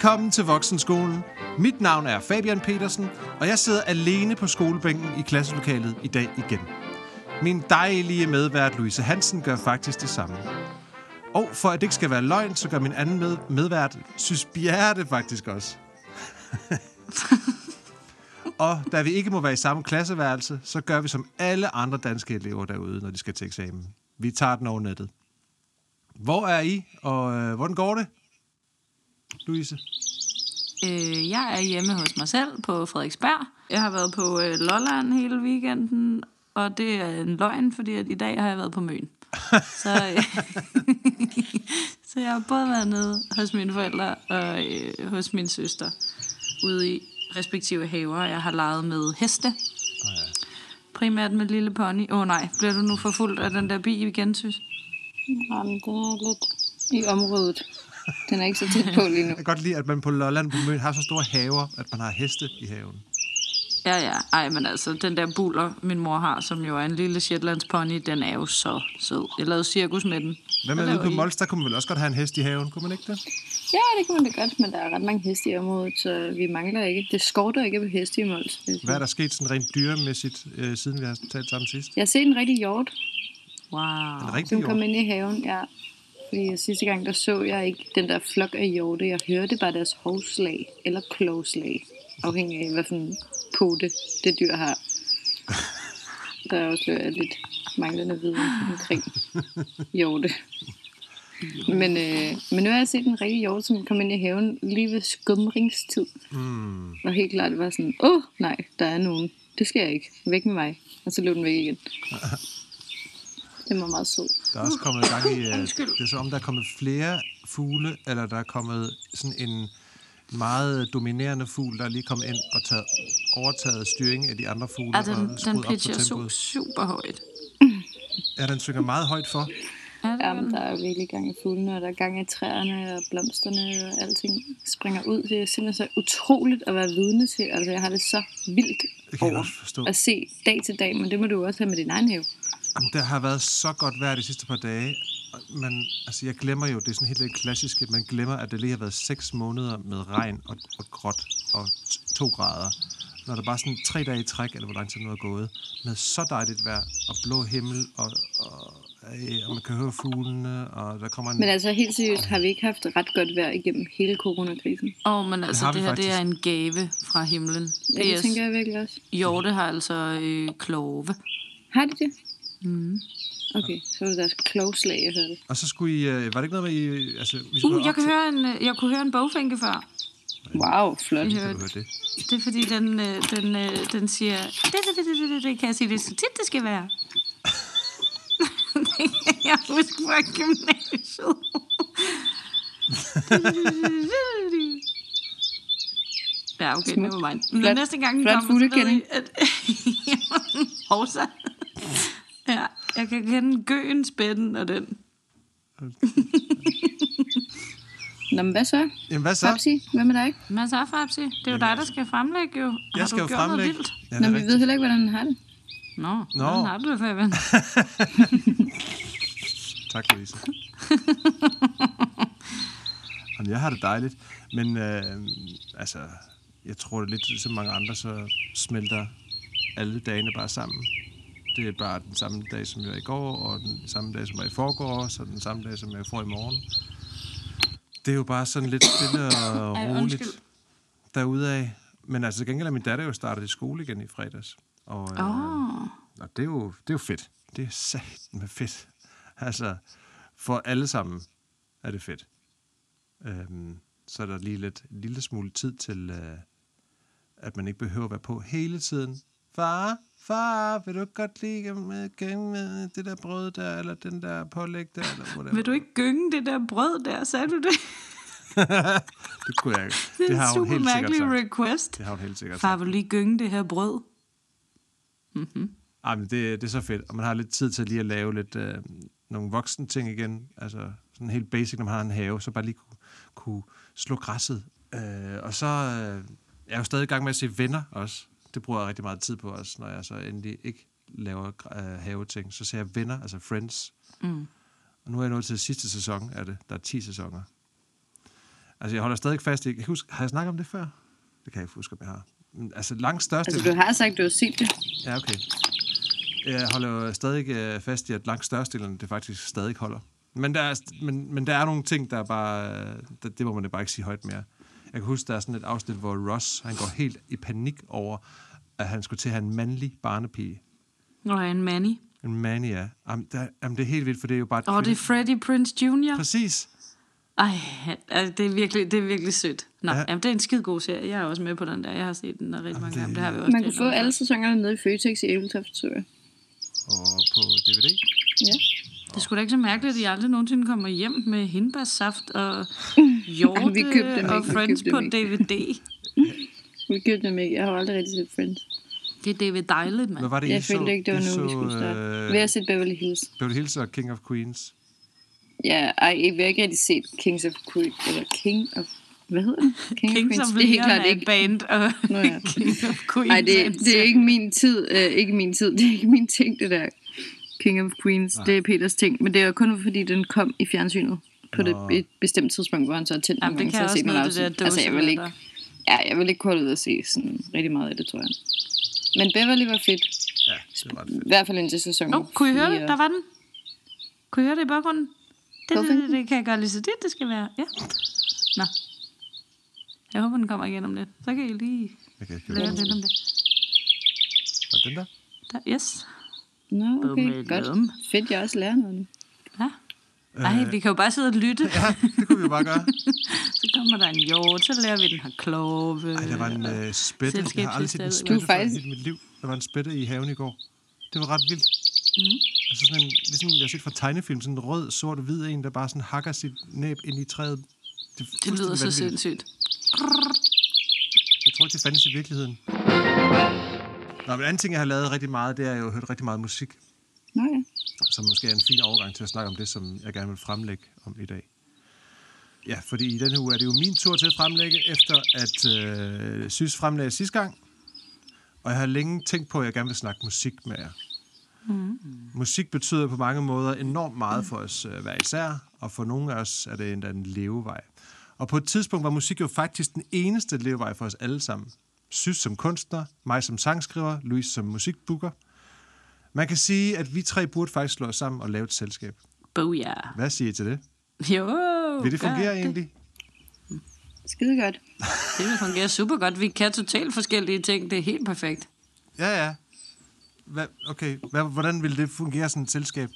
Velkommen til Voksenskolen. Mit navn er Fabian Petersen, og jeg sidder alene på skolebænken i klasselokalet i dag igen. Min dejlige medvært Louise Hansen gør faktisk det samme. Og for at det ikke skal være løgn, så gør min anden med medvært, synes Bjerte faktisk også. og da vi ikke må være i samme klasseværelse, så gør vi som alle andre danske elever derude, når de skal til eksamen. Vi tager den over nettet. Hvor er I, og øh, hvordan går det, Louise? Øh, jeg er hjemme hos mig selv på Frederiksberg. Jeg har været på øh, Lolland hele weekenden, og det er en løgn, fordi at i dag har jeg været på Møn. så, øh, så jeg har både været nede hos mine forældre og øh, hos min søster ude i respektive haver. Jeg har leget med heste. Oh, ja. Primært med lille pony. Åh oh, nej, bliver du nu forfulgt af den der bil igen, synes? Jamen, den er lidt i området. Den er ikke så tæt på lige nu. Jeg kan godt lide, at man på Lolland på Møn har så store haver, at man har heste i haven. Ja, ja. Ej, men altså, den der buller, min mor har, som jo er en lille Shetlands pony, den er jo så sød. Jeg lavede cirkus med den. Hvad med ude på? Mols, der kunne man vel også godt have en hest i haven, kunne man ikke det? Ja, det kan man da godt, men der er ret mange heste i området, så vi mangler ikke. Det skorter ikke på heste i Mols. Hvad er der sket sådan rent dyremæssigt, øh, siden vi har talt sammen sidst? Jeg har set en rigtig hjort, Wow. En rigtig kom hjort. ind i haven. Ja. Fordi sidste gang, der så jeg ikke den der flok af hjorte. Jeg hørte bare deres hovslag eller klovslag, afhængig af, hvad for en pote det dyr har. Der afslører lidt manglende viden omkring hjorte. Men, øh, men nu har jeg set en rigtig hjort, som kom ind i haven lige ved skumringstid. Mm. Og helt klart var sådan, åh oh, nej, der er nogen. Det skal jeg ikke. Væk med mig. Og så løb den væk igen. Det var meget sød. Der er også kommet gang i... Undskyld. det er så om, der er kommet flere fugle, eller der er kommet sådan en meget dominerende fugl, der er lige kommet ind og taget, overtaget styring af de andre fugle. Ja, den, og den skruet op på pitcher så tempoet. super højt. Ja, den synger meget højt for. Er Jamen, den? der er virkelig gang i fuglene, og der er gang i træerne og blomsterne, og alting springer ud. Det er simpelthen så utroligt at være vidne til. Altså, jeg har det så vildt over at se dag til dag, men det må du også have med din egen have. Der har været så godt vejr de sidste par dage, men altså, jeg glemmer jo, det er sådan helt lidt klassiske, man glemmer, at det lige har været 6 måneder med regn og, og gråt og 2 grader. Når der bare sådan tre dage i træk, eller hvor lang tid nu er gået, med så dejligt vejr og blå himmel, og, og, øh, og man kan høre fuglene, og der kommer en... Men altså, helt seriøst, har vi ikke haft ret godt vejr igennem hele coronakrisen? Åh, oh, men altså, det, det her det faktisk. er en gave fra himlen. Ja, det tænker jeg virkelig også. Hjorte har altså øh, klove. Har de det? Mm. Okay, så var det deres klovslag, jeg hørte. Og så skulle I... Øh, var det ikke noget med I... Altså, vi skulle Uh, jeg, kan til- høre en, øh, jeg kunne høre en bogfinke før. Wow, flot. Jeg hørte, det? det er fordi, den, øh, den, øh, den siger, det, det, det, det, det, det, kan jeg sige, det er så tit, det skal være. Det kan jeg husker fra gymnasiet. Ja, okay, Smukt. never mind. Men næste gang, flot kommer, så ved. I, at... Hovsa. Ja, jeg kan kende gøen, spætten og den. Nå, men hvad så? Jamen, hvad så? Papsi, hvad med dig? Hvad så, Fabsi? Det er jo dig, der skal fremlægge, jo. Har Jeg skal du jo gjort noget fremlægge... vildt? Ja, Nå, men vi ved heller ikke, hvordan han har det. Nå, Nå. Nå. hvordan har du det, Fabian? Tak, Louise. Jamen, jeg har det dejligt, men øh, altså, jeg tror det er lidt som mange andre, så smelter alle dagene bare sammen. Det er bare den samme dag, som jeg var i går, og den samme dag, som jeg var i forgår, og den samme dag, som jeg får i morgen. Det er jo bare sådan lidt stille og roligt derudaf. Men altså, til gengæld er min datter jo startet i skole igen i fredags. Og, øh, Åh. og det, er jo, det er jo fedt. Det er sat med fedt. Altså, for alle sammen er det fedt. Øhm, så er der lige lidt, en lille smule tid til, øh, at man ikke behøver at være på hele tiden. Far, far, vil du ikke godt lige med, gang med det der brød der, eller den der pålæg der, eller whatever. Vil du ikke gynge det der brød der? Sagde du det? det kunne jeg ikke. Det Det er har hun super helt sikkert mærkelig sagt. request. Det har hun helt sikkert Far, vil du lige gynge det her brød? Ej, men det, det er så fedt, og man har lidt tid til lige at lave lidt øh, nogle voksne ting igen. Altså sådan helt basic, når man har en have, så bare lige kunne, kunne slå græsset. Øh, og så øh, jeg er jo stadig i gang med at se venner også. Det bruger jeg rigtig meget tid på også, når jeg så endelig ikke laver øh, haveting. Så ser jeg venner, altså friends. Mm. Og nu er jeg nået til sidste sæson af det. Der er 10 sæsoner. Altså, jeg holder stadig fast i... Jeg kan huske, har jeg snakket om det før? Det kan jeg ikke huske, om jeg har. Men, altså, langt største... Altså, du har sagt, du har set det. Ja, okay. Jeg holder jo stadig øh, fast i, at langt størstedelen det faktisk stadig holder. Men der, er, men, men der er nogle ting, der er bare... øh, Der, det må man bare ikke sige højt mere. Jeg kan huske, der er sådan et afsnit, hvor Ross han går helt i panik over, at han skulle til at have en mandlig barnepige. Og en Manny. En mania. Jamen, der, jamen, det er helt vildt, for det er jo bare... Åh, oh, det er Freddie Prince Jr. Præcis. Ej, altså, det er virkelig, det er virkelig sødt. Nå, Ja. ja. jamen, det er en skide god serie. Jeg er også med på den der. Jeg har set den der rigtig mange det- gange. Det har vi også Man kan få om alle sæsonerne nede i Føtex i Æbeltoft, så jeg. Og på DVD. Ja. Det er sgu da ikke så mærkeligt, at I aldrig nogensinde kommer hjem med hindbærsaft og hjorte vi købte dem og ikke, vi Friends købte på dem ikke. DVD. Vi købte dem ikke. Jeg har aldrig rigtig set Friends. Det er David dejligt, mand. Hvad var det, I Jeg så? følte ikke, det var I nu, vi skulle starte. øh, Vi har set Beverly Hills. Beverly Hills og King of Queens. Ja, ej, vi har ikke rigtig set Kings of Queens, eller King of... Hvad hedder det? King Kings of Det er helt klart er ikke... band, og Nå ja. King of Queens Nej, det, det er ikke min tid. Øh, ikke min tid. Det er ikke min ting, det der. King of Queens, Nej. det er Peters ting. Men det er jo kun fordi, den kom i fjernsynet på det, et bestemt tidspunkt, hvor han så har tændt Jamen, det kan også noget, det der. Altså, jeg vil ikke, ja, jeg vil ikke kunne holde ud at se sådan rigtig meget af det, tror jeg. Men Beverly var fedt. Ja, det var det fedt. I hvert fald indtil sæson Åh, oh, kunne I høre det? Der var den. Kunne I høre det i baggrunden? Det, det, det, det kan jeg godt lige så det, det skal være. Ja. Nå. Jeg håber, den kommer igen om lidt. Så kan I lige Jeg kan ikke lære lidt om det. Og den der? Der, yes. Nå, Bum, okay, godt. Fedt, jeg også lærer noget nu. Ja. Ej, vi kan jo bare sidde og lytte. Øh. Ja, det kunne vi jo bare gøre. Så kommer der en hjort, så lærer vi den her klove. Ej, der var en øh, spætte. Jeg har aldrig set en spætte i faktisk- hele mit liv. Der var en spætte i haven i går. Det var ret vildt. Mm. Altså sådan en, ligesom jeg har set fra tegnefilm, sådan en rød, sort og hvid en, der bare sådan hakker sit næb ind i træet. Det, Det lyder så sindssygt. Jeg tror ikke, det fandtes i virkeligheden. Nå, men anden ting, jeg har lavet rigtig meget, det er, at jeg har hørt rigtig meget musik, Nå ja. Som måske er en fin overgang til at snakke om det, som jeg gerne vil fremlægge om i dag. Ja, fordi i denne uge er det jo min tur til at fremlægge, efter at øh, Sys fremlagde sidste gang. Og jeg har længe tænkt på, at jeg gerne vil snakke musik med jer. Mm. Musik betyder på mange måder enormt meget for os øh, hver især, og for nogle af os er det endda en levevej. Og på et tidspunkt var musik jo faktisk den eneste levevej for os alle sammen. Sys som kunstner, mig som sangskriver, Louis som musikbooker. Man kan sige, at vi tre burde faktisk slå os sammen og lave et selskab. Booyah. Hvad siger I til det? Jo. Vil det fungere egentlig? Skide godt. Det vil fungere super godt. Vi kan totalt forskellige ting. Det er helt perfekt. Ja, ja. Hvad, okay, Hvad, hvordan ville det fungere sådan et selskab?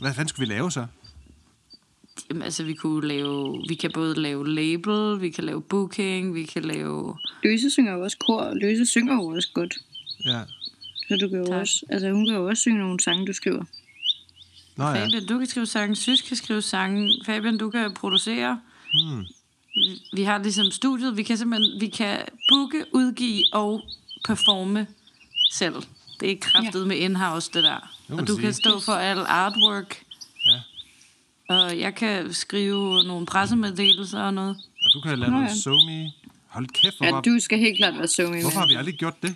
Hvad fanden skulle vi lave så? Jamen, altså, vi kunne lave... Vi kan både lave label, vi kan lave booking, vi kan lave... Løse synger jo også kor, Løse synger jo også godt. Ja. Så du kan jo Tak. også, altså hun kan jo også synge nogle sange, du skriver. Nå ja. Fabian, du kan skrive sange, Sys kan skrive sange, Fabian, du kan producere. Hmm. Vi- har ligesom studiet, vi kan simpelthen vi kan booke, udgive og performe selv. Det er kraftet ja. med in-house, det der. Og du sige. kan stå for al artwork. Ja. Og jeg kan skrive nogle pressemeddelelser og noget. Og du kan lave Nå noget ja. SoMe. Hold kæft, Ja, hvorfor, du skal helt klart være så med. hvorfor har vi aldrig gjort det?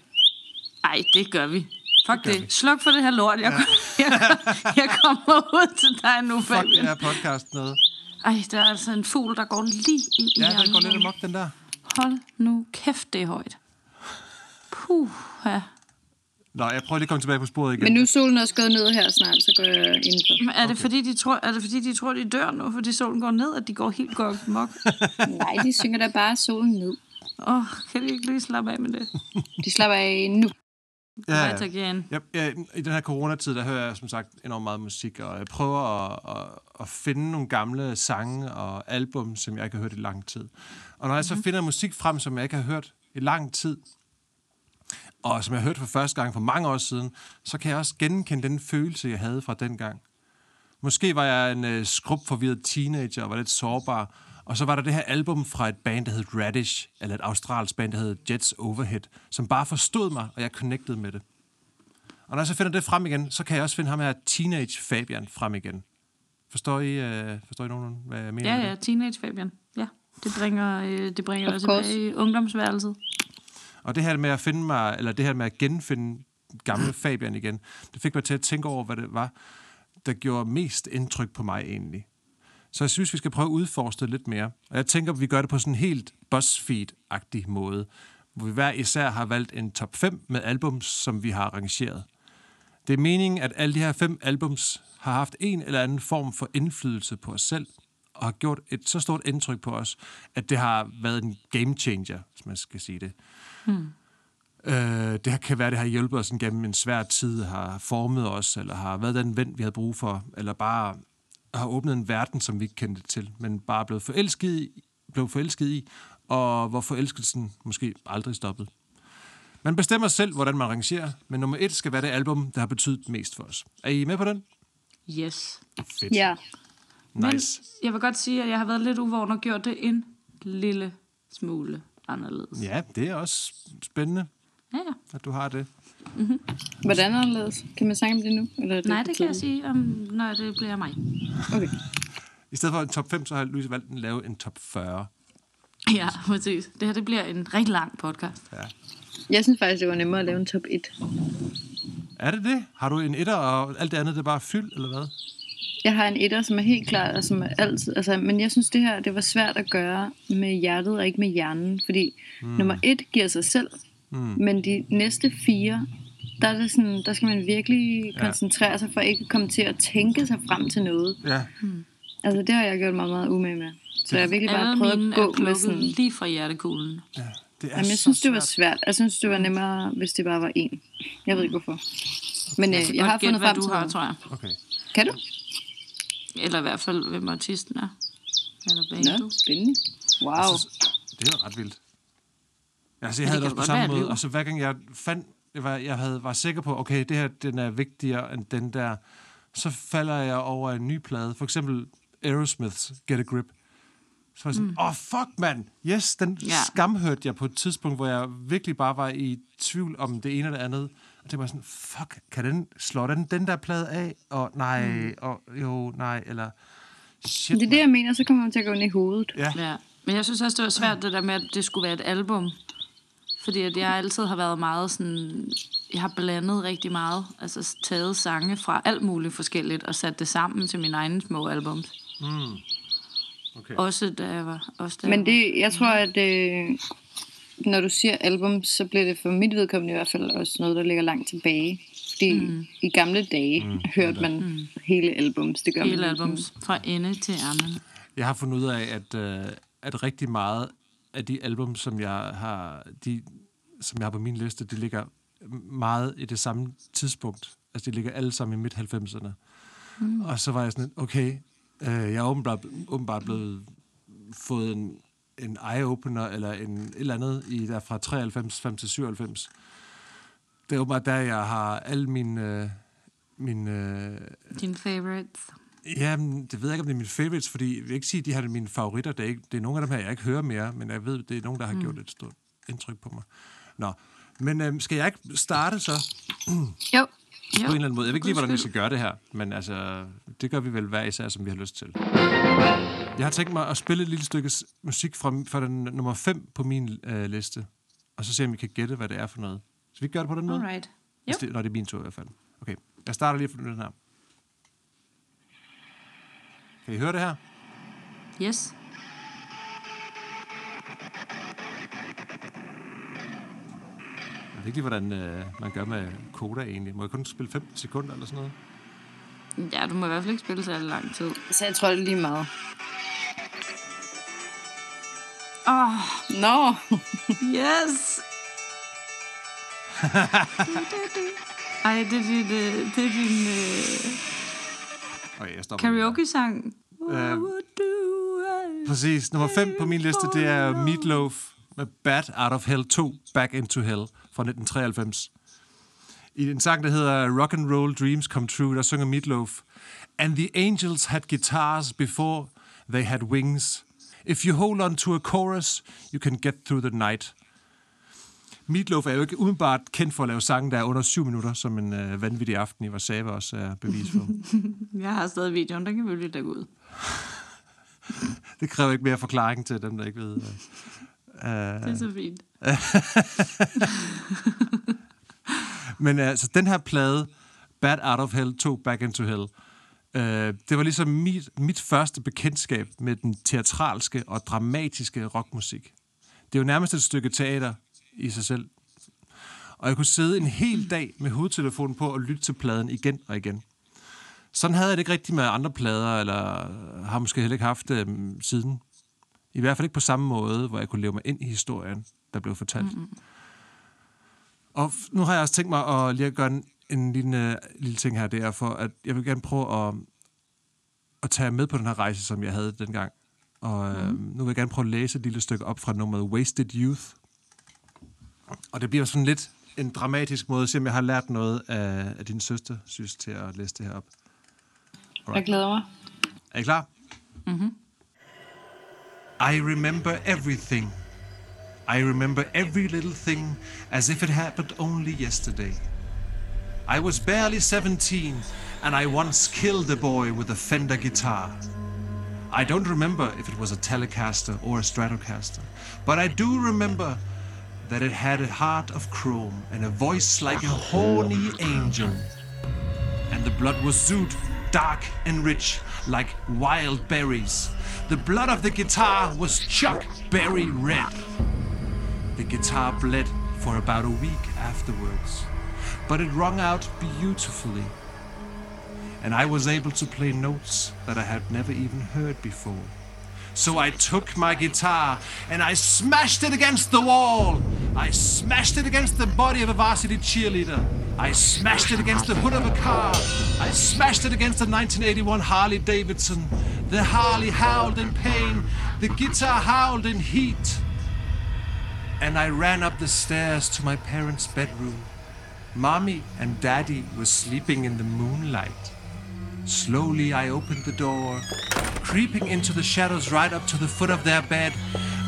Ej, det gør vi. Fuck det. vi. Sluk for det her lort. Jeg, ja. jeg, jeg kommer ud til dig nu, Fuck det her podcast noget. Ej, der er altså en fugl, der går lige ind i Ja, den hjernen. går lidt amok, den der. Hold nu kæft, det er højt. Puh, ja. Nå, jeg prøver lige at komme tilbage på sporet igen. Men nu er solen også gået ned her snart, så går jeg indenfor. Men er det, fordi, de tror, er det fordi, de tror, de dør nu, fordi solen går ned, at de går helt går mok? Nej, de synger da bare solen ned. Åh, oh, kan de ikke lige slappe af med det? De slapper af nu. Ja, tak igen. Ja, ja, I den her coronatid, der hører jeg som sagt enormt meget musik, og jeg prøver at, at, at finde nogle gamle sange og album, som jeg ikke har hørt i lang tid. Og når jeg så finder musik frem, som jeg ikke har hørt i lang tid, og som jeg har hørt for første gang for mange år siden, så kan jeg også genkende den følelse, jeg havde fra den gang. Måske var jeg en øh, skrubforvirret teenager og var lidt sårbar. Og så var der det her album fra et band, der hed Radish, eller et australsk band, der hed Jets Overhead, som bare forstod mig, og jeg connectede med det. Og når jeg så finder det frem igen, så kan jeg også finde ham her Teenage Fabian frem igen. Forstår I, øh, forstår I nogen, hvad jeg mener Ja, ja, det? teenage Fabian. Ja, det bringer, øh, det bringer course. tilbage i ungdomsværelset. Og det her med at finde mig, eller det her med at genfinde gamle Fabian igen, det fik mig til at tænke over, hvad det var, der gjorde mest indtryk på mig egentlig. Så jeg synes, vi skal prøve at udforske det lidt mere. Og jeg tænker, at vi gør det på sådan en helt BuzzFeed-agtig måde, hvor vi hver især har valgt en top 5 med albums, som vi har arrangeret. Det er meningen, at alle de her fem albums har haft en eller anden form for indflydelse på os selv, og har gjort et så stort indtryk på os, at det har været en game changer, hvis man skal sige det. Hmm. Øh, det kan være, det har hjulpet os gennem en svær tid, har formet os, eller har været den ven, vi havde brug for, eller bare har åbnet en verden, som vi ikke kendte til, men bare blevet forelsket i, blev forelsket i, og hvor forelskelsen måske aldrig stoppede. Man bestemmer selv, hvordan man rangerer, men nummer et skal være det album, der har betydet mest for os. Er I med på den? Yes. Fedt. Ja. Nice. Men jeg vil godt sige, at jeg har været lidt uvågen og gjort det en lille smule anderledes. Ja, det er også spændende, Ja, ja. at du har det. Hvordan anderledes? Kan man snakke om det nu? Eller er det Nej, det kan jeg sige, om, når det bliver mig. Okay. I stedet for en top 5, så har Louise valgt at lave en top 40. Ja, præcis. Det her det bliver en rigtig lang podcast. Ja. Jeg synes faktisk, det var nemmere at lave en top 1. Er det det? Har du en etter, og alt det andet, det er bare fyld, eller hvad? Jeg har en etter, som er helt klar, og som er altid, altså, men jeg synes, det her det var svært at gøre med hjertet og ikke med hjernen, fordi mm. nummer et giver sig selv, mm. men de næste fire, der, er det sådan, der skal man virkelig Ja. koncentrere sig for ikke at komme til at tænke sig frem til noget. Ja. Altså det har jeg gjort meget, meget umage med. Så jeg har virkelig bare prøvet at gå med sådan... lige fra hjertekuglen. ja. Det er Jamen, jeg så synes, det var svært. Jeg synes, det var nemmere, hvis det bare var en. Jeg ved ikke hvorfor. Men Jeg øh, jeg har fundet frem du til har, noget. tror jeg. Okay. Kan du? Eller i hvert fald, hvem artisten er. Eller hvad Nå, du. spændende. Wow. Altså, det er ret vildt. Altså, jeg havde det det også på samme måde, og så hver gang jeg fandt, jeg var, jeg havde, var sikker på, okay, det her, den er vigtigere end den der, så falder jeg over en ny plade, for eksempel Aerosmith's Get a Grip. Så var jeg sådan, åh, mm. oh, fuck, mand! Yes, den ja. skamhørte jeg på et tidspunkt, hvor jeg virkelig bare var i tvivl om det ene eller det andet. Og det var sådan, fuck, kan den, slår den den der plade af? Og nej, mm. og jo, nej, eller shit, Det er det, jeg mener, så kommer man til at gå ind i hovedet. Ja, Ja. Men jeg synes også, det var svært, det der med, at det skulle være et album. Fordi at jeg altid har været meget sådan... Jeg har blandet rigtig meget. Altså taget sange fra alt muligt forskelligt og sat det sammen til mine egne små albums. okay. Også da jeg var... Også da Men det, jeg tror, at øh, når du siger album, så bliver det for mit vedkommende i hvert fald også noget, der ligger langt tilbage. Fordi mm. i gamle dage mm, hørte man mm. hele albums. Det gør man hele nu. albums fra ende til anden. Jeg har fundet ud af, at, øh, at rigtig meget af de album, som jeg har, de, som jeg har på min liste, de ligger meget i det samme tidspunkt. Altså, de ligger alle sammen i midt-90'erne. Mm. Og så var jeg sådan, okay, øh, jeg er åbenbart, åbenbart blevet fået en, en eye-opener, eller en, et eller andet, i der fra 93 frem til 97. Det er åbenbart der, jeg har alle mine... Øh, mine øh, Dine favorites. Jamen, det ved jeg ikke, om det er mine favorites, fordi jeg vil ikke sige, at de her er mine favoritter. Det er, ikke, det er nogle af dem her, jeg ikke hører mere, men jeg ved, det er nogen, der har mm. gjort et stort indtryk på mig. Nå, men øhm, skal jeg ikke starte så Jo. Jo. på en eller anden måde? Jeg ved ikke lige, hvordan vi skal gøre det her, men altså, det gør vi vel hver især, som vi har lyst til. Jeg har tænkt mig at spille et lille stykke musik fra, fra den nummer 5 på min øh, liste, og så se, om I kan gætte, hvad det er for noget. Så vi gør det på den måde? Alright. Hvis Jo. det, når det er min tur i hvert fald. Okay, jeg starter lige for den her. Kan I høre det her? Yes. Jeg ved ikke lige, hvordan øh, man gør med koda egentlig. Må jeg kun spille 15 sekunder eller sådan noget? Ja, du må i hvert fald ikke spille så lang tid. Så jeg tror, det er lige meget. Åh, oh, Nå, yes! Ej, det er din, øh, det er din øh, Okay, karaoke-sang. Øh, Præcis. Nummer 5 på min liste, det er Meatloaf med Bad Out of Hell 2, Back into Hell fra 1993. I en sang, der hedder Rock and Roll Dreams Come True, der synger Meatloaf. And the angels had guitars before they had wings. If you hold on to a chorus, you can get through the night. Meatloaf er jo ikke umiddelbart kendt for at lave sange, der er under syv minutter, som en øh, vanvittig aften i Warszawa også er bevis for. Jeg har stadig videoen, der kan vi lige ud. Det kræver ikke mere forklaring til dem, der ikke ved. øh. Det er så fint. Men altså, den her plade, Bad Out of Hell 2, Back into Hell, Øh, det var ligesom mit, mit første bekendtskab med den teatralske og dramatiske rockmusik. Det er jo nærmest et stykke teater i sig selv. Og jeg kunne sidde en hel dag med hovedtelefonen på og lytte til pladen igen og igen. Sådan havde jeg det ikke rigtig med andre plader, eller har måske heller ikke haft det um, siden. I hvert fald ikke på samme måde, hvor jeg kunne leve mig ind i historien, der blev fortalt. Mm-hmm. Og nu har jeg også tænkt mig at lige at gøre en, en lille, lille ting her, det er for, at jeg vil gerne prøve at, at tage med på den her rejse, som jeg havde dengang. Og mm. øh, nu vil jeg gerne prøve at læse et lille stykke op fra nummeret Wasted Youth. Og det bliver sådan lidt en dramatisk måde, at se om jeg har lært noget af, af din søster, synes, til at læse det her op. Jeg glæder mig. Er I klar? Mm-hmm. I remember everything. I remember every little thing as if it happened only yesterday. I was barely 17 and I once killed a boy with a Fender guitar. I don't remember if it was a Telecaster or a Stratocaster, but I do remember that it had a heart of chrome and a voice like a horny angel and the blood was zoot, dark and rich, like wild berries. The blood of the guitar was chuck berry red. The guitar bled for about a week afterwards, but it rung out beautifully. And I was able to play notes that I had never even heard before. So I took my guitar and I smashed it against the wall. I smashed it against the body of a varsity cheerleader. I smashed it against the hood of a car. I smashed it against a 1981 Harley Davidson. The Harley howled in pain. The guitar howled in heat. And I ran up the stairs to my parents' bedroom. Mommy and Daddy were sleeping in the moonlight. Slowly I opened the door, creeping into the shadows right up to the foot of their bed.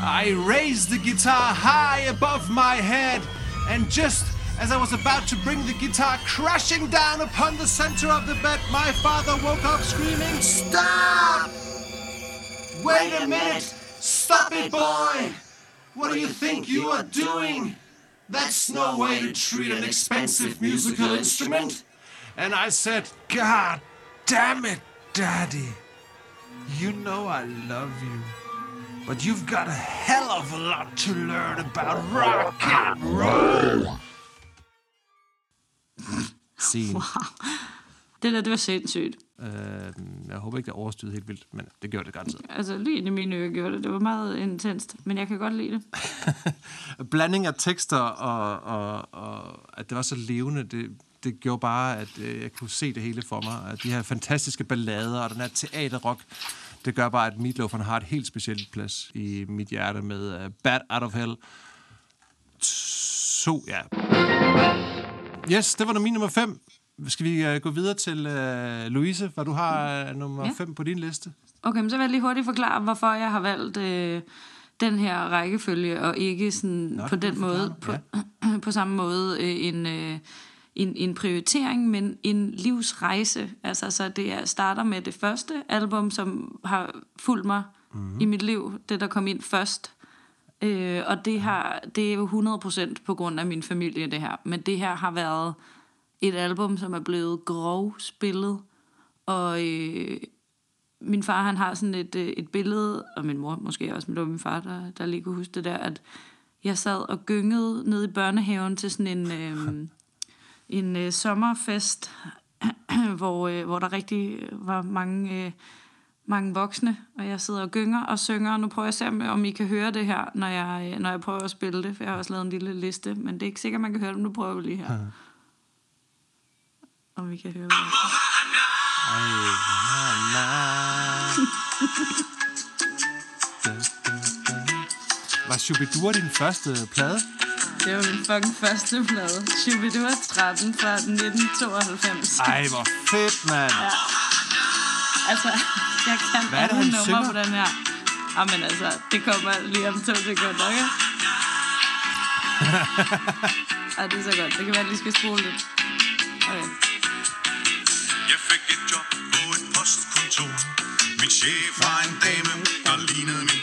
I raised the guitar high above my head, and just as I was about to bring the guitar crashing down upon the center of the bed, my father woke up screaming, Stop! Wait a minute! Stop it, boy! What do you think you are doing? That's no way to treat an expensive musical instrument. And I said, God damn it, Daddy. You know I love you. But you've got a hell of a lot to learn about rock and roll. Scene. Det der, det var sindssygt. Øh, jeg håber ikke, det overstyrede helt vildt, men det gjorde det garanteret. Altså, lige i mine ører gjorde det. Det var meget intenst, men jeg kan godt lide det. Blanding af tekster og, og, og at det var så levende, det, det gjorde bare, at øh, jeg kunne se det hele for mig. At de her fantastiske ballader og den her teaterrock, det gør bare, at Meatloaf han har et helt specielt plads i mit hjerte med uh, Bad Out of Hell. Så, ja. Yes, det var min nummer 5. Skal vi uh, gå videre til uh, Louise, hvad du har uh, nummer Ja. 5 på din liste? Okay, men så vil jeg lige hurtigt forklare, hvorfor jeg har valgt øh, den her rækkefølge, og ikke sådan Nå, på den måde, på, på samme måde øh, en, øh, en, en prioritering, men en livsrejse. Altså, så det er, starter med det første album, som har fulgt mig mm-hmm. i mit liv, det der kom ind først. Øh, og det, har, det er jo 100% på grund af min familie, det her. Men det her har været et album, som er blevet grov spillet, og øh, min far han har sådan et, øh, et billede, og min mor måske også, men det var min far, der, der lige kunne huske det der, at jeg sad og gyngede ned i børnehaven til sådan en, øh, en øh, sommerfest, hvor, øh, hvor der rigtig var mange, øh, mange voksne, og jeg sidder og gynger og synger, og nu prøver jeg at se, om- I kan høre det her, når jeg, øh, når jeg prøver at spille det, for jeg har også lavet en lille liste, men det er ikke sikkert, man kan høre det, men nu prøver vi lige her. Om vi kan høre det. Var Shubidua din første plade? Det var min fucking første plade. Shubidua 13 fra 1992. Ej, hvor fedt, mand. Ja. Altså, jeg kan Hvad er det, alle numre synger? på den her. Jamen altså, det kommer lige om to sekunder, ikke? Ej, det er så godt. Det kan være, at jeg lige skal spole lidt. Okay. Jeg fik et job på et postkontor. Min chef var en dame, der lignede min.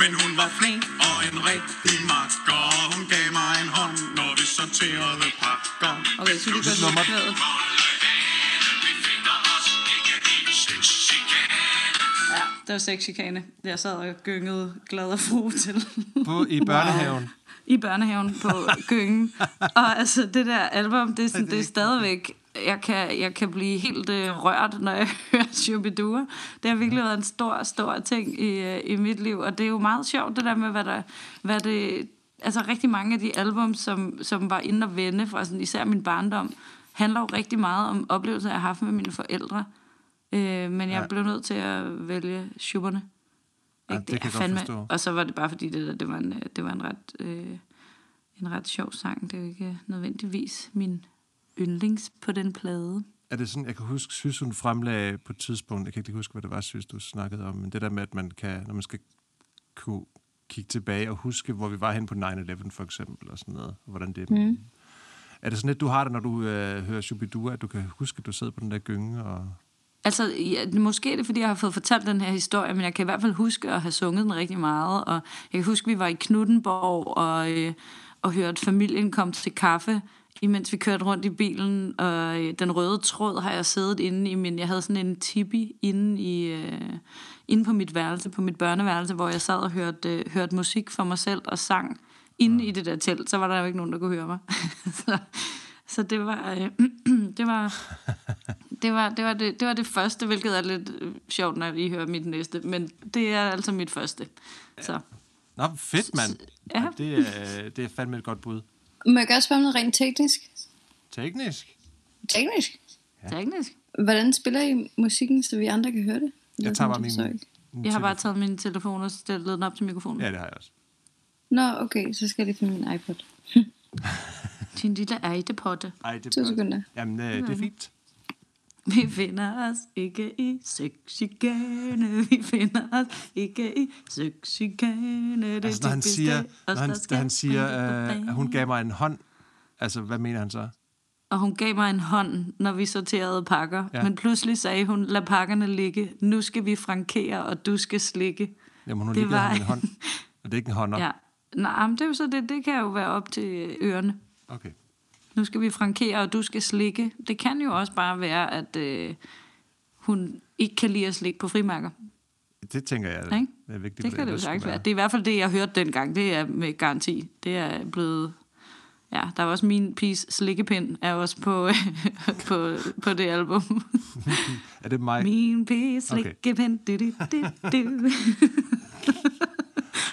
Men hun var flink og en rigtig makker Og hun gav mig en hånd, når vi sorterede pakker Okay, så det gør nummer. Ja, det var sexchikane. Jeg sad og gyngede glad og fro til. På, I børnehaven. Wow i børnehaven på gyngen. Og altså, det der album, det er, sådan, det er stadigvæk... Jeg kan, jeg kan blive helt øh, rørt, når jeg Shubidua. Det har virkelig været en stor, stor ting i, øh, i mit liv. Og det er jo meget sjovt, det der med, hvad, der, hvad det... Altså rigtig mange af de album, som, som var inde og vende fra sådan, især min barndom, handler jo rigtig meget om oplevelser, jeg har haft med mine forældre. Øh, men jeg Ja. blev nødt til at vælge Schuberne. Ja, Ikke? det kan jeg er godt forstå. Og så var det bare fordi, det, der, det, var, en, øh, det var en ret, øh, en ret sjov sang. Det er jo ikke nødvendigvis min yndlings på den plade. Er det sådan, jeg kan huske, synes hun fremlagde på et tidspunkt, jeg kan ikke huske, hvad det var, synes du snakkede om, men det der med, at man kan, når man skal kunne kigge tilbage og huske, hvor vi var hen på 9-11 for eksempel, og sådan noget, og hvordan det mm. Er det sådan lidt, du har det, når du øh, hører Shubidua, at du kan huske, at du sidder på den der gynge, og Altså, ja, måske er det, fordi jeg har fået fortalt den her historie, men jeg kan i hvert fald huske at have sunget den rigtig meget. Og jeg kan huske, at vi var i Knuttenborg og, øh, og hørte familien komme til kaffe, imens vi kørte rundt i bilen. Og øh, den røde tråd har jeg siddet inde i min... Jeg havde sådan en tipi inde, i, øh, inde på mit værelse, på mit børneværelse, hvor jeg sad og hørte, øh, hørte musik for mig selv og sang inde i det der telt. Så var der jo ikke nogen, der kunne høre mig. så, så det var... Øh, det var det var, det, var det, det var det første, hvilket er lidt øh, sjovt, når I hører mit næste. Men det er altså mit første. Så Nå, fedt, mand. Ja. Ja. Det, er, det er fandme et godt bud. Må jeg godt spørge om noget rent teknisk? Teknisk. Teknisk? teknisk. Hvordan spiller I musikken, så vi andre kan høre det? Jeg tager bare jeg min... ikke. min Jeg har bare taget min telefon og stillet den op til mikrofonen. Ja, det har jeg også. Nå, okay, så skal jeg lige finde min iPod. Din lille det er To sekunder. Jamen, øh, det er fint. Vi finder os ikke i sexchikane. Vi finder os ikke i sexchikane. Det Altså, når han siger, når han, da han siger, øh, at hun gav mig en hånd, altså, hvad mener han så? Og hun gav mig en hånd, når vi sorterede pakker. Ja. Men pludselig sagde hun, lad pakkerne ligge. Nu skal vi frankere, og du skal slikke. Jamen, hun Det var- en hånd. Og det er ikke en hånd op. Ja. Nej, men det er jo så det. Det kan jo være op til ørerne. Okay. Nu skal vi frankere, og du skal slikke. Det kan jo også bare være, at øh, hun ikke kan lide at slikke på frimærker. Det tænker jeg Ikke? er vigtigt. Det kan det jo sagtens være. Det er i hvert fald det, jeg hørte dengang. Det er med garanti. Det er blevet... Ja, der var også min piece slikkepind, er også på, på, på det album. Er det mig? Min Okay. slikkepind. Du, du, du, du.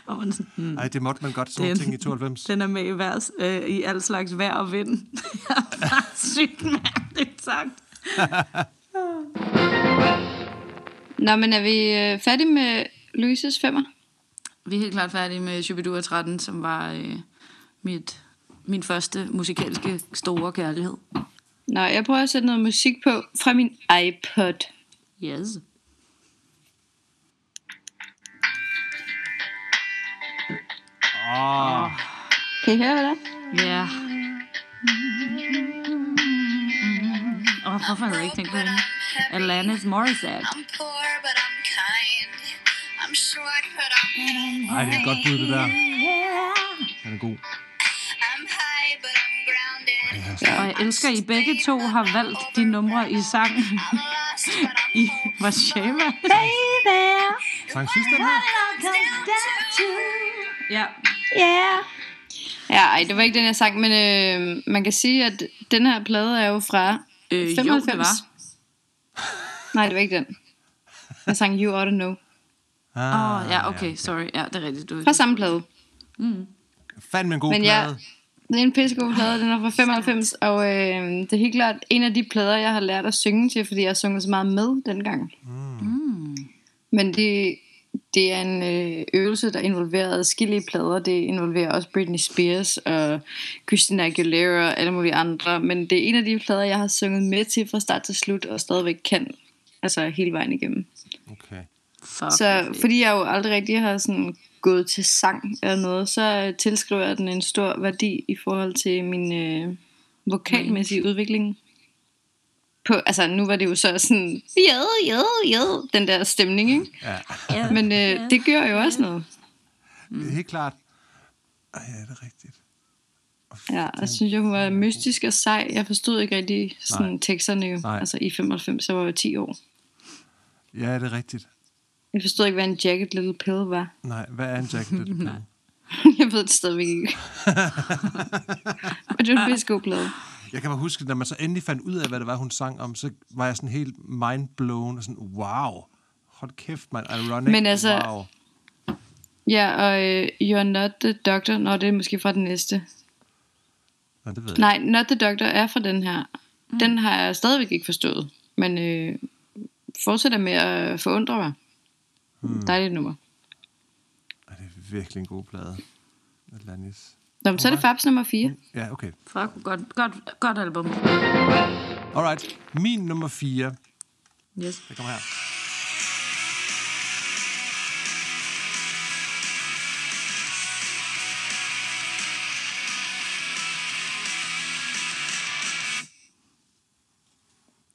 og man sådan, hmm, Nej, det måtte man godt sådan Den- ting i 92. den er med i, vers, øh, i al slags vejr og vind. Det er bare sygt mærkeligt sagt. Nå, men er vi øh, færdige med Louises femmer? Vi er helt klart færdige med Shubidua 13, som var øh, mit, min første musikalske store kærlighed. Nå, jeg prøver at sætte noget musik på fra min iPod. Yes. Åh, Kan I høre, hvad det er? Ja. Åh, oh, hvorfor havde jeg ikke tænkt på hende? Alanis Morissette. I'm poor, but I'm kind. I'm short, but I'm Ej, det er et godt bud, det der. Den er god. I'm high, but I'm grounded. Og jeg elsker, at I begge to har valgt de numre i sangen I'm lost, but I'm i. Hey there, Sang sidst den her? Ja, Yeah. Ja, ej, det var ikke den, jeg sang, men øh, man kan sige, at den her plade er jo fra øh, jo, 95. det var. Nej, det var ikke den. Jeg sang You Ought to Know. Ah, Åh, oh, ja, okay, sorry. Ja, det er rigtigt. Du Fra samme plade. Fandme en god Men plade. jeg- Det er en pissegod plade, den er fra 95, og øh, det er helt klart en af de plader, jeg har lært at synge til, fordi jeg har sunget så meget med dengang. Mm. Men det, det er en øh, øvelse, der involverer adskillige plader. Det involverer også Britney Spears og Christina Aguilera og alle mulige andre. Men det er en af de plader, jeg har sunget med til fra start til slut, og stadigvæk kan. Altså hele vejen igennem. Okay. Fuck, Så fordi jeg jo aldrig rigtig har sådan gået til sang eller noget, så tilskriver jeg den en stor værdi i forhold til min øh, vokalmæssige udvikling. På, altså nu var det jo så sådan, jød, jød, jød, den der stemning, ikke? Ja, Men øh, det gør jo også noget. det er helt klart. Ej, ja, det er rigtigt. Ja, og så synes jeg, hun var mystisk og sej. Jeg forstod ikke rigtig sådan Nej. teksterne jo. Nej. Altså i 95, så var jeg 10 år. Ja, det er rigtigt. Jeg forstod ikke, hvad en Jacket Little Pill var. Nej, hvad er en Jack Little Pill? Jeg ved det stadigvæk ikke. Men det var en pisse god plade. Jeg kan bare huske, når man så endelig fandt ud af, hvad det var, hun sang om, så var jeg sådan helt mindblown og sådan, wow, hold kæft, man, ironic, Men altså- wow. Ja, og uh, You're Not the Doctor, når det er måske fra den næste. Nå, det ved jeg Nej, Not the Doctor er fra den her. Den har jeg stadigvæk ikke forstået. Men øh, fortsætter med at forundre mig. Hmm. Dejligt nummer. ikke. Det er virkelig en god plade. Atlantis. Nå, men så er det Fabs nummer 4. Ja, okay. Fuck, godt, godt, godt album. Alright, min nummer 4, Yes. det kommer her.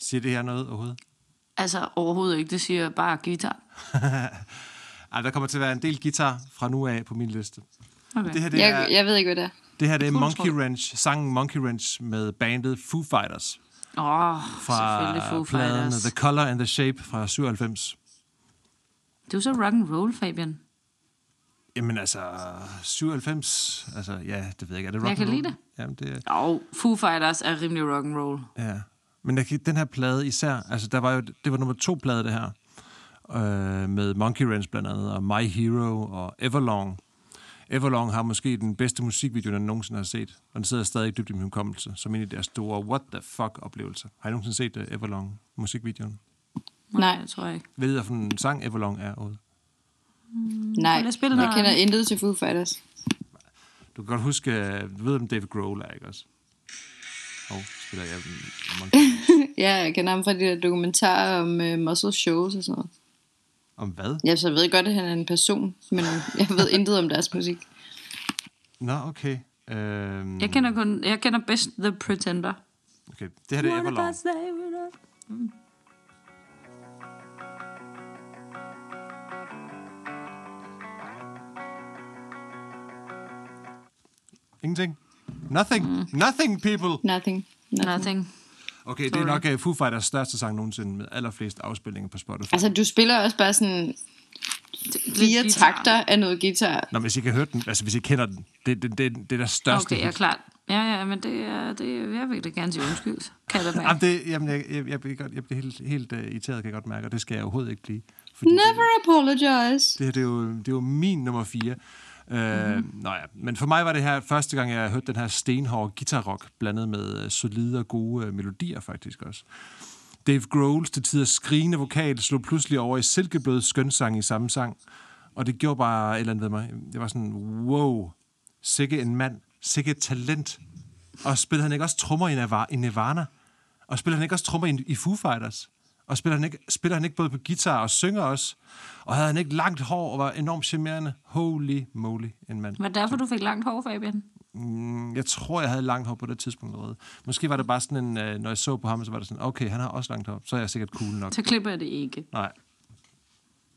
Siger det her noget overhovedet? Altså overhovedet ikke, det siger bare guitar. Ej, der kommer til at være en del guitar fra nu af på min liste. Okay. Det her, det er, Jeg, jeg ved ikke, hvad det er. det her det er Monkey jeg. Wrench, sangen Monkey Wrench med bandet Foo Fighters Åh, oh, selvfølgelig fra Foo pladen Fighters. The Color and the Shape fra 97. Det er jo så rock and roll, Fabian. Jamen altså, 97, altså ja, det ved jeg ikke. Er det rock Jeg kan and roll? lide det. Jamen, det er, Og Foo Fighters er rimelig rock and roll. ja. Men jeg, kan- den her plade især, altså der var jo, det var nummer to plade det her, øh, med Monkey Wrench blandt andet, og My Hero og Everlong. Everlong har måske den bedste musikvideo, jeg nogensinde har set, og den sidder stadig dybt i min hukommelse, som en af deres store what the fuck oplevelser. Har I nogensinde set uh, Everlong musikvideoen? Nej. jeg tror jeg ikke. Ved I, hvad for en sang Everlong er overhovedet? Nej, jeg jeg noget kender intet til Foo Fighters. Du kan godt huske, øh, du ved, om David Grohl er, ikke også? Åh, oh, spiller jeg mm. Ja, jeg kender ham fra de der dokumentarer om uh, muscle shows og sådan noget. Om hvad? Ja, så jeg ved godt, at han er en person, men jeg ved intet om deres musik. Nå, okay. Øhm, Jeg kender, kun, jeg kender bedst The Pretender. okay. Det her det er Everlong. Ingenting? Nothing? Mm. Nothing, people! Nothing. Nothing. Nothing. Okay, det er nok uh, Foo Fighters største sang nogensinde med allerflest afspilninger på Spotify. Altså, du spiller også bare sådan fire guitar. takter af noget guitar. Nå, hvis I kan høre den, altså hvis I kender den, det, det, det, det er der største Okay, ja, hit. klart. Ja, ja, men det er, det er, jeg vil da gerne sige undskyld. Kalderberg. Jamen, det, jamen jeg, jeg, jeg, bliver godt, jeg bliver helt, helt uh, irriteret, kan jeg godt mærke, og det skal jeg overhovedet ikke blive. Fordi Never apologize. Det her, det er jo, det er jo min nummer fire. Mm-hmm. Øh, mm. Nå ja, men for mig var det her første gang, jeg hørte den her stenhårde guitarrock, blandet med øh, solide og gode øh, melodier faktisk også. Dave Grohls til tider skrigende vokal slog pludselig over i silkeblød skønsang i samme sang. Og det gjorde bare et eller andet ved mig. Det var sådan, wow, sikke en mand, sikke et talent. Og spillede han ikke også trommer i Nirvana? Og spillede han ikke også trommer i Foo Fighters? Og spiller han, ikke, spiller han ikke både på guitar og synger også? Og havde han ikke langt hår og var enormt charmerende? Holy moly, en mand. Var det derfor, du fik langt hår, Fabian? Mm, Jeg tror, jeg havde langt hår på det tidspunkt allerede. Måske var det bare sådan en, øh, når jeg så på ham, så var det sådan, okay, han har også langt hår, så er jeg sikkert cool nok. Så klipper jeg det ikke. Nej.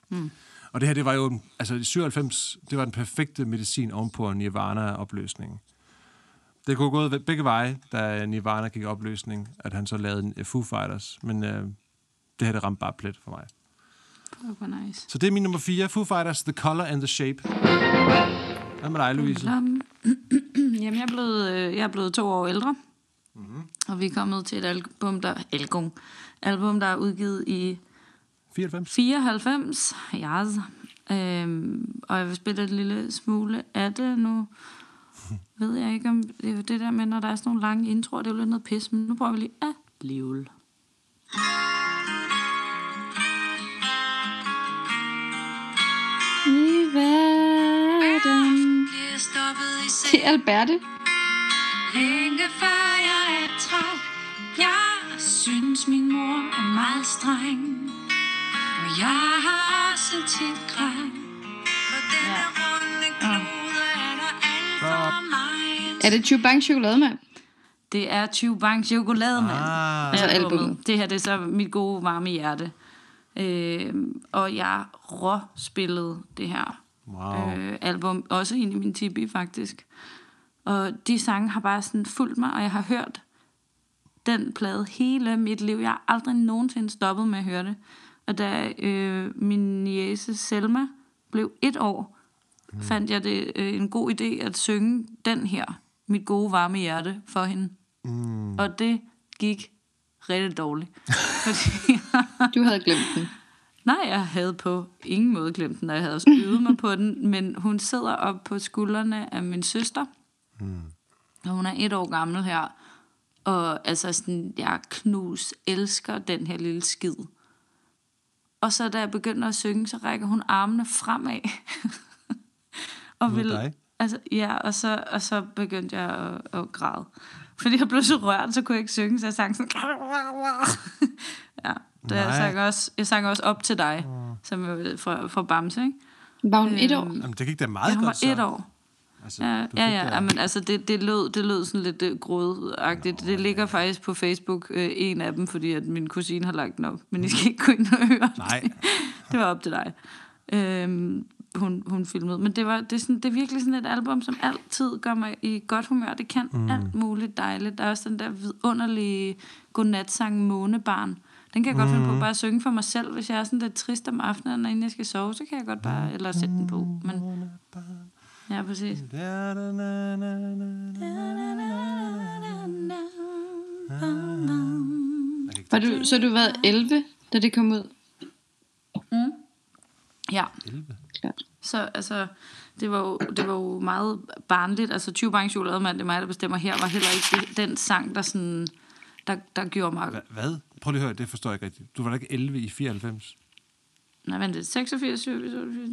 Mm. Og det her, det var jo, altså i 97, det var den perfekte medicin ovenpå Nirvana-opløsningen. Det kunne gå begge veje, da Nirvana gik opløsning, at han så lavede en Foo Fighters. Men øh, det her, det ramte bare plet for mig. Hvor nice. Så det er min nummer 4, Foo Fighters, The Color and the Shape. Hvad med dig, Louise? Jamen, jeg er, blevet, øh, jeg er blevet to år ældre. Mhm. Mm-hmm. Og vi er kommet til et album, der, album, album, der er udgivet i 94? 94. Yes. Øhm, og jeg vil spille et lille smule af det nu. Ved jeg ikke om det, er det der med, når der er sådan nogle lange introer, det er jo lidt noget pis, men nu prøver vi lige alligevel. I verden. Til Alberte. Længe før jeg er træt Jeg synes min mor er meget streng Og jeg har også tit grædt På denne runde klode er der alt for mig Er det Chubang chokolademand? Det er 20 Bang Chokolademand. Ah. Altså albumet. Det her det er så mit gode varme hjerte. Øh, og jeg råspillede det her Wow. øh, album, også ind i min tibi faktisk. Og de sange har bare sådan fulgt mig, og jeg har hørt den plade hele mit liv. Jeg har aldrig nogensinde stoppet med at høre det. Og da øh, min niece Selma blev et år, mm. fandt jeg det øh, en god idé at synge den her, Mit gode varme hjerte, for hende. Mm. Og det gik rigtig dårligt. Fordi Du havde glemt den. Nej, jeg havde på ingen måde glemt den, og jeg havde også øvet mig på den, men hun sidder op på skuldrene af min søster, mm. og hun er et år gammel her, og altså sådan, jeg knus elsker den her lille skid. Og så da jeg begynder at synge, så rækker hun armene fremad. og Mod dig? Altså, ja, og så, og så begyndte jeg at, at græde. Fordi jeg blev så rørt, så kunne jeg ikke synge, så jeg sang sådan... ja, det, jeg, Nej. sang også, jeg sang også op til dig, mm. som er fra, fra Bamse, ikke? Var hun et år? Jamen, det gik da meget Ja, hun godt var så. et år. Altså, Ja, ja, ja, da- ja men altså det, det, lød, det lød sådan lidt øh, grødagtigt. Det ligger faktisk på Facebook, øh, en af dem, fordi at min kusine har lagt den op. Men I skal ikke gå ind og høre. Nej. det var op til dig. Øhm, hun, hun filmede. Men det, var, det, er sådan, det er virkelig sådan et album, som altid gør mig i godt humør. Det kan mm. alt muligt dejligt. Der er også den der vidunderlige godnatsang Månebarn. Den kan jeg godt finde på bare at synge for mig selv. Hvis jeg er sådan lidt trist om aftenen, og inden jeg skal sove, så kan jeg godt bare, eller sætte den på. Men, ja, præcis. Var du, så du været 11, da det kom ud? Ja, 11. Klart. så altså, det var jo, det var jo meget barnligt. Altså, 20 bange chokolademand, det er mig, der bestemmer her, var heller ikke den sang, der sådan, der, der gjorde mig... Hva- Hvad? Prøv lige at høre, det forstår jeg ikke rigtigt. Du var da ikke 11 i 94? Nej, vent lidt. 86, 87, 88,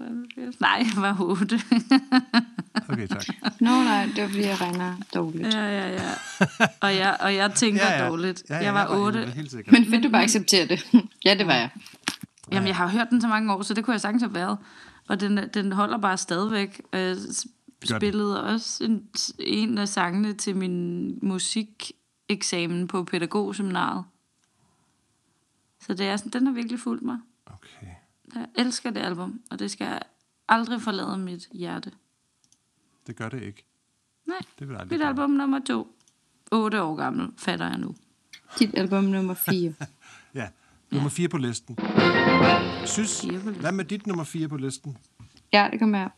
89. Nej, jeg var 8. Okay, tak. Nå nej, det var fordi, jeg regner dårligt. ja, ja, ja. Og jeg, og jeg tænker ja, ja. dårligt. Ja, ja, jeg var 8. 11, helt sikkert. Men fedt, du bare accepterer det. ja, det var jeg. Jamen, jeg har hørt den så mange år, så det kunne jeg sagtens have været. Og den, den holder bare stadigvæk. Jeg den. spillede også en, en af sangene til min musikeksamen på pædagogseminaret. Så det er sådan, den har virkelig fulgt mig. Okay. Jeg elsker det album, og det skal aldrig forlade mit hjerte. Det gør det ikke. Nej, Det vil jeg aldrig mit gøre. album nummer to. 8 år gammel, fatter jeg nu. Dit album nummer 4. Ja. Nummer 4 på listen. Synes, på listen. hvad med dit nummer 4 på listen? Ja, det kommer her.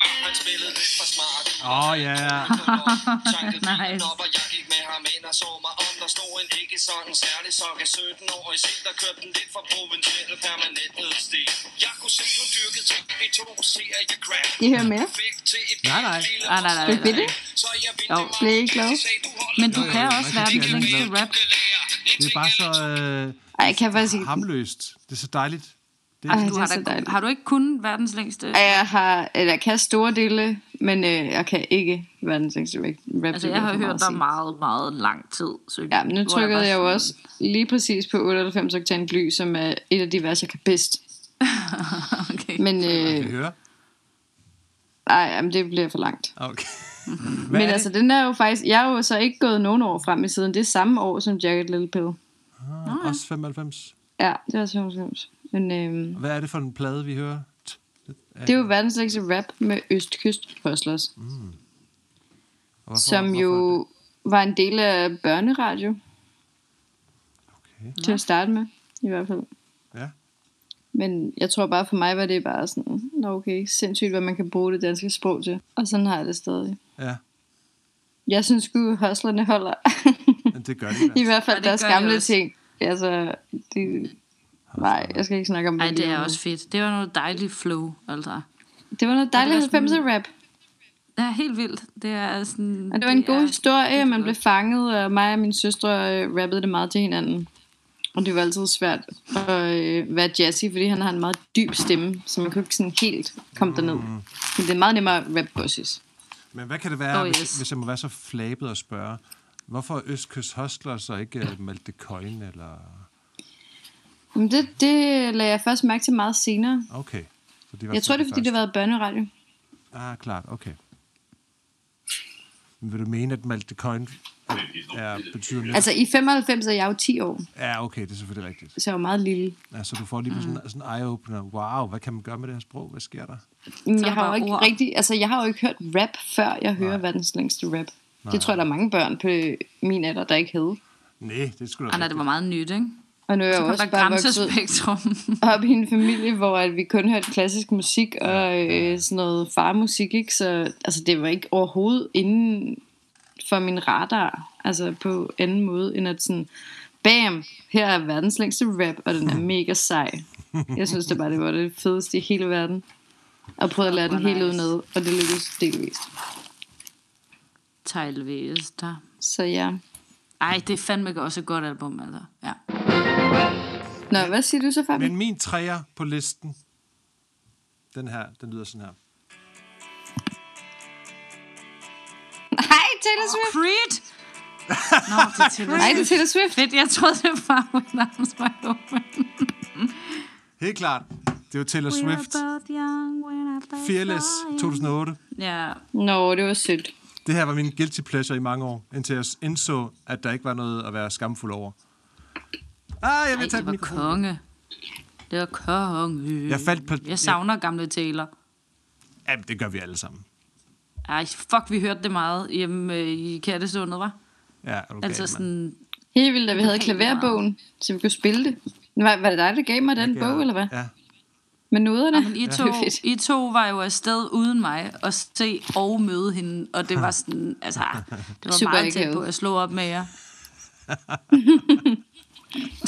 Han spillede lidt for smart. Åh, oh, ja. Tankede Nice. Med og så mig om. Der stod en ikke sådan særlig sok af 17 år i sind, der kørte den lidt for provincielle permanent nedstig. Jeg kunne se, hun dyrkede ting i to serier crap. I hører mere? Fik til et Nej, nej. Nej, nej, nej. Vil det? Så jeg Jo. Blev I ikke holder Men du kan også længste den rap. Det er bare så øh, Ej, jeg kan faktisk ikke. hamløst. Det er så dejligt. Det Ej, det Du er har, da, dejligt. har du ikke kun verdens længste? Ej, Jeg har, eller jeg kan store dele, men øh, jeg kan ikke verdens længste rap. Altså, det jeg har hørt meget dig sige. meget, meget lang tid. Så Ja, men nu trykkede bare jeg jo sådan- også lige præcis på 98 oktan bly, som er et af de vers, jeg kan bedst. okay. Men kan øh, høre? ej, jamen, det bliver for langt. Okay. Men altså, den er jo faktisk... Jeg er jo så ikke gået nogen år frem i siden. Det er samme år som Jagged Little Pill. Ah, også 95. Ja, det er 95. Men øh, Hvad er det for en plade, vi hører? Det er jo verdens længste rap med Østkyst Hustlers, Hvorfor, som jo var en del af børneradio, Okay. til at starte med, i hvert fald. Ja. Men jeg tror bare for mig var det bare sådan, nå okay, sindssygt, hvad man kan bruge det danske sprog til. Og sådan har jeg det stadig. Ja, Jeg synes sgu, hustlerne holder. men det gør de I hvert fald Ja, deres gamle ting. Altså, de... Nej, jeg skal ikke snakke om Ej, det er lige nu. også fedt. Det var noget dejligt flow, altså. Det var noget dejligt Og det var 90'er rap. Ja, helt vildt. Det er sådan... Og det var en god er historie, man blev fanget, og mig og min søstre øh, rappede det meget til hinanden. Og det var altid svært at øh, være jazzy, fordi han har en meget dyb stemme, så man kunne ikke sådan helt komme derned. Mm. Men det er meget nemmere at rap bosses. Men hvad kan det være, Oh, hvis, yes. hvis jeg må være så flabet og spørge? Hvorfor er Østkyst Hostler så ikke uh, Malte Coin, eller... Men det, det lagde jeg først mærke til meget senere. Okay. Så det var Jeg tror, det er, fordi det har været børneradio. Ah, klart, okay. Men vil du mene, at Malte Coin er, betyder mere? Altså i 95 er jeg jo 10 år, Ja, okay, det er selvfølgelig rigtigt. så jeg var meget lille. Ja, så du får lige sådan, sådan en eye-opener. Wow, hvad kan man gøre med det her sprog? Hvad sker der? Er jeg har jo ikke ord. rigtig, altså jeg har jo ikke hørt rap, før jeg hører verdens længste rap. Det tror jeg, der er mange børn på min alder, der ikke havde. Nej, det skulle da Ah, nej, det var meget nyt, ikke? Og nu er jeg også bare vokset op i en familie, hvor at vi kun hørte klassisk musik og øh, sådan noget farmusik, ikke? Så altså, det var ikke overhovedet inden for min radar, altså på anden måde, end at sådan, bam, her er verdens længste rap, og den er mega sej. Jeg synes det bare, det var det fedeste i hele verden. Og prøvede at lære den helt nice. udenad, og det lykkedes delvist. Teilvis der. Så ja. Ej, det er fandme også et godt album, altså. Ja. Nå, hvad siger du så, Fabi? Men min træer på listen, den her, den lyder sådan her. Hej, Taylor Swift! Creed! Nå, det er Taylor Hej, det er Swift. Taylor Swift. Fedt, jeg troede, det var When Arms Wide Open. Helt klart. Det er jo Taylor Swift. Fearless 2008. Ja, Nå, det var sødt. Det her var min guilty pleasure i mange år, indtil jeg indså, at der ikke var noget at være skamfuld over. Ah, jeg Ej, vil tage det var mikrofonen. konge. Det var konge. Jeg faldt på- Jeg savner gamle Taylor. Jamen, det gør vi alle sammen. Ej, fuck, vi hørte det meget hjemme øh, i Kærtesundet, var? Ja, er du Altså sådan, Helt vildt, at vi havde klaverbogen, så vi kunne spille det. Var, var det dig, der gav mig den bog, eller hvad? Ja. Med noderne? men I to, var fedt. I to var jo afsted uden mig og se og møde hende, og det var sådan, altså, det var Super meget tæt på at slå op med jer.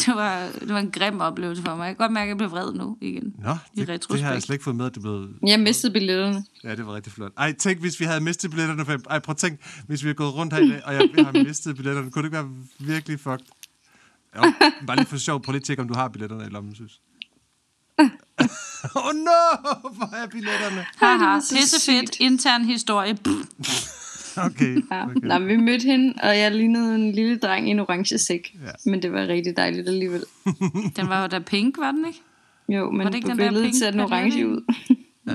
det, var, det var en grim oplevelse for mig. Jeg kan godt mærke, at jeg blev vred nu igen. Nå, I det, det har jeg slet ikke fået med, at det blev... Jeg mistede billetterne. Ja, det var rigtig flot. Ej, tænk, hvis vi havde mistet billetterne. For... Ej, prøv at tænk, hvis vi havde gået rundt her i dag, og jeg har mistet billetterne. Kunne det ikke være virkelig fucked? Jo, bare lige for sjov. Prøv lige at tjekke, om du har billetterne i lommen, synes. Åh, oh, no! Hvor er billetterne? Haha, så pisse fedt, sygt. intern historie. Okay. Ja. okay. Nå, vi mødte hende, og jeg lignede en lille dreng i en orange sæk. Ja. Men det var rigtig dejligt alligevel. Den var jo da pink, var den ikke? Jo, men det ikke på den billedet ser den orange ud. Nå.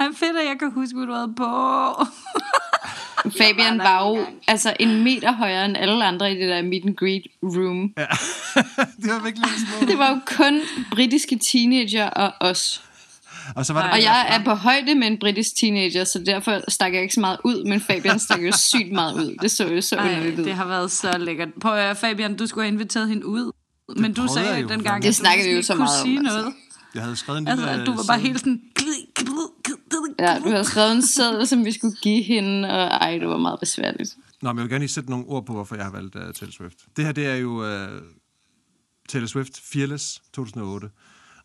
Ej, fedt, at jeg kan huske, hvad du havde på. Fabian var jo altså en meter højere end alle andre i det der meet and greet room. Ja. det var virkelig små. Det var jo kun britiske teenager og os. Og så var der Og jeg er på højde med en britisk teenager, så derfor stak jeg ikke så meget ud, men Fabian stak jo sygt meget ud. Det så jo så Ej, underligt ud. det har været så lækkert. At høre, Fabian, du skulle have inviteret hende ud. Men du prøvede sagde jeg jo dengang. Det at du snakkede vi jo så ikke kunne meget om, sige altså. noget. Jeg havde skrevet en lille... Altså, du var bare helt sådan... Ja, du har skrevet en seddel, som vi skulle give hende, og ej, det var meget besværligt. Nå, men jeg vil gerne lige sætte nogle ord på, hvorfor jeg har valgt uh, Taylor Swift. Det her, det er jo uh, Taylor Swift Fearless 2008.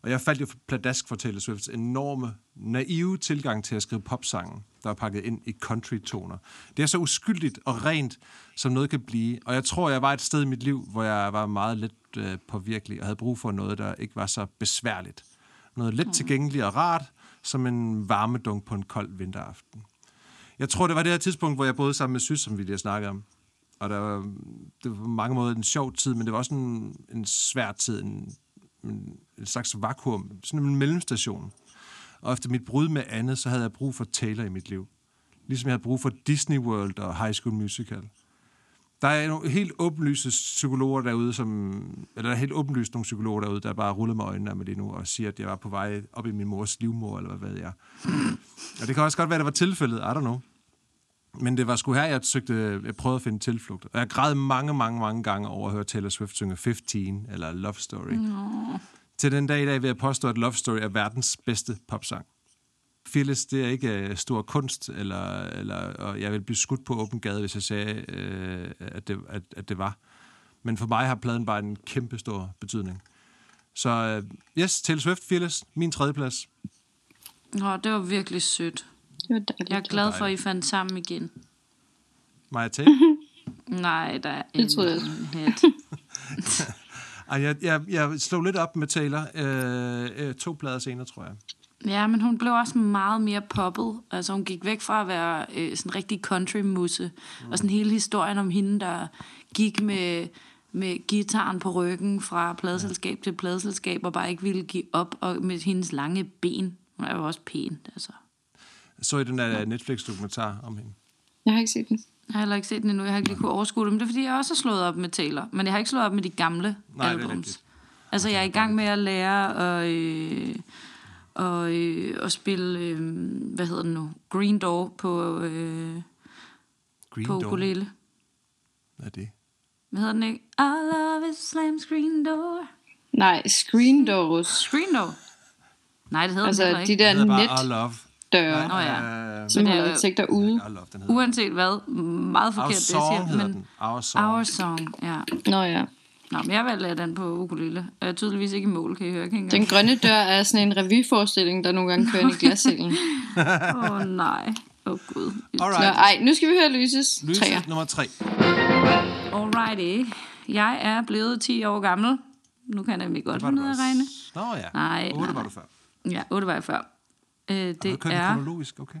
Og jeg faldt jo pladask for Taylor Swifts enorme, naive tilgang til at skrive popsangen, der er pakket ind i country-toner. Det er så uskyldigt og rent, som noget kan blive. Og jeg tror, jeg var et sted i mit liv, hvor jeg var meget let uh, påvirkelig og havde brug for noget, der ikke var så besværligt. Noget let tilgængeligt og rart, som en varmedunk på en kold vinteraften. Jeg tror, det var det her tidspunkt, hvor jeg boede sammen med Sys, som vi lige har snakket om. Og der var, det var på mange måder en sjov tid, men det var også en, en svær tid, en, en, en slags vakuum, sådan en mellemstation. Og efter mit brud med Anne, så havde jeg brug for Taylor i mit liv. Ligesom jeg havde brug for Disney World og High School Musical. Der er nogle helt åbenlyse psykologer derude, som, eller der er helt åbenlyst nogle psykologer derude, der bare ruller med øjnene mig lige nu og siger, at jeg var på vej op i min mors livmor, eller hvad ved jeg. Og det kan også godt være, at det var tilfældet, I don't know. Men det var sgu her, jeg søgte, jeg prøvede at finde tilflugt. Og jeg græd mange, mange, mange gange over at høre Taylor Swift synge 15 eller Love Story. No. Til den dag i dag vil jeg påstå, at Love Story er verdens bedste popsang. Fearless, det er ikke øh, stor kunst, eller, eller, og jeg vil blive skudt på åben gade, hvis jeg sagde, øh, at, det, at, at det var. Men for mig har pladen bare en kæmpe stor betydning. Så øh, yes, Taylor Swift, Fearless, min tredjeplads. Nå, det var virkelig sødt. Det var dejligt. Jeg er glad for, at I fandt sammen igen. Maja T. Nej, der er Det troede jeg. Ej, jeg, jeg, jeg slog lidt op med Taylor. Øh, øh, to plader senere, tror jeg. Ja, men hun blev også meget mere poppet. Altså, hun gik væk fra at være øh, sådan en rigtig country-musse. Mm. Og sådan hele historien om hende, der gik med, med gitaren på ryggen fra pladeselskab til pladeselskab, og bare ikke ville give op, og med hendes lange ben. Hun er jo også pæn, altså. Så i den der Netflix-dokumentar om hende. Jeg har ikke set den. Jeg har heller ikke set den endnu. Jeg har ikke lige kunne overskue det. Men det er, fordi jeg også har slået op med Taylor. Men jeg har ikke slået op med de gamle Nej, det er albums. rigtigt. Altså, jeg er i gang med at lære at, øh, og, øh, at spille, øh, hvad hedder det nu? Green Door på, øh, Green på Door. ukulele. Hvad er det? Hvad hedder den ikke? Our love a slam screen door. Nej, screen doors. Screen door? Nej, det hedder Altså den heller de ikke. der Den hedder bare Our Love. netdøre, Nå ja. Som det holder er- ting derude. Den. Uanset hvad, meget Our forkert det, jeg Song siger. hedder Men den. Our Song. Our Song, ja. Nå ja. Nå, men jeg valgte den på ukulele. Jeg er tydeligvis ikke i mål, kan I høre. Ikke Den grønne dør er sådan en revyforestilling, der nogle gange kører ind i glassalen. Åh oh, nej. Åh oh, gud. Nå, Alright. ej, nu skal vi høre Lyses Lyse træer. nummer tre. Alrighty. Jeg er blevet 10 år gammel. Nu kan jeg nemlig godt Det finde ud af at regne. Nå ja. Nej, 8 nej, var du før. Ja, 8 var jeg før. Øh, Det det du er... kronologisk, okay.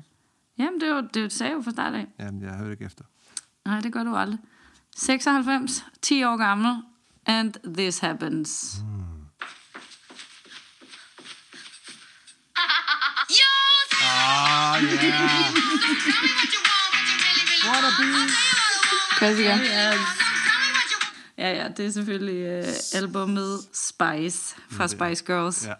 Jamen, det, var, det sagde jeg jo fra start af. Jamen, jeg hørte ikke efter. Nej, det gør du aldrig. 96, 10 år gammel, and this happens. Ah, yeah. Wanna be. Klassiker. Ja, ja, det er selvfølgelig uh, albumet Spice fra Spice Girls. Ja.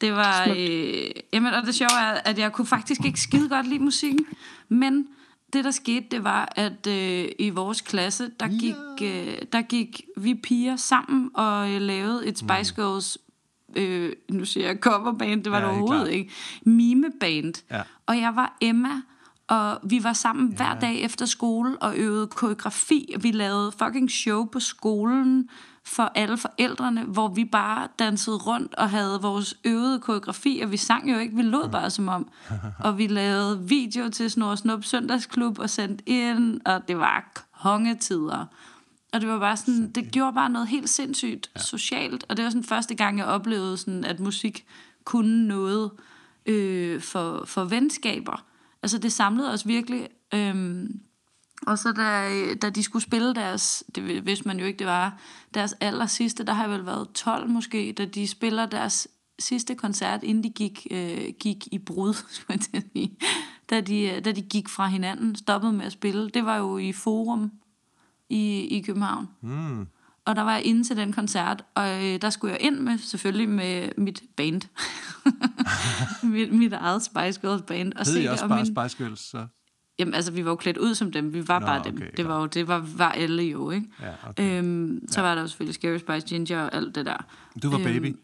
Det var... Øh, jamen, og det sjove er, at jeg kunne faktisk ikke skide godt lide musikken. Men det, der skete, det var, at øh, i vores klasse, der gik, øh, der gik vi piger sammen og øh, lavede et Spice Girls... Øh, nu siger jeg coverband, det var Ja, det overhovedet klart. ikke. Mimeband. Ja. Og jeg var Emma, og vi var sammen ja. hver dag efter skole og øvede koreografi. og Vi lavede fucking show på skolen for alle forældrene, hvor vi bare dansede rundt og havde vores øvede koreografi, og vi sang jo ikke, vi lod bare som om. Og vi lavede video til Snor Snup Søndagsklub og sendte ind, og det var kongetider. Og det var bare sådan, det gjorde bare noget helt sindssygt ja. socialt, og det var sådan første gang, jeg oplevede sådan, at musik kunne noget øh, for, for venskaber. Altså det samlede os virkelig. Øhm, og så da, da de skulle spille deres, det vidste man jo ikke, det var deres aller sidste, der har jeg vel været 12 måske, da de spiller deres sidste koncert, inden de gik, øh, gik i brud, skulle jeg sige. da, de, da de gik fra hinanden, stoppede med at spille. Det var jo i Forum i, i København. Mm. Og der var jeg inde til den koncert, og øh, der skulle jeg ind med, selvfølgelig med mit band. mit, mit eget Spice Girls band. Og Hed se I også og bare min- Spice Girls, så? Jamen, altså, vi var jo klædt ud som dem. Vi var Nå, bare dem. okay, det var jo, det var, var alle jo, ikke? Ja, okay. Øhm, så var der jo selvfølgelig Scary Spice, Ginger og alt det der. Du var baby. Øhm,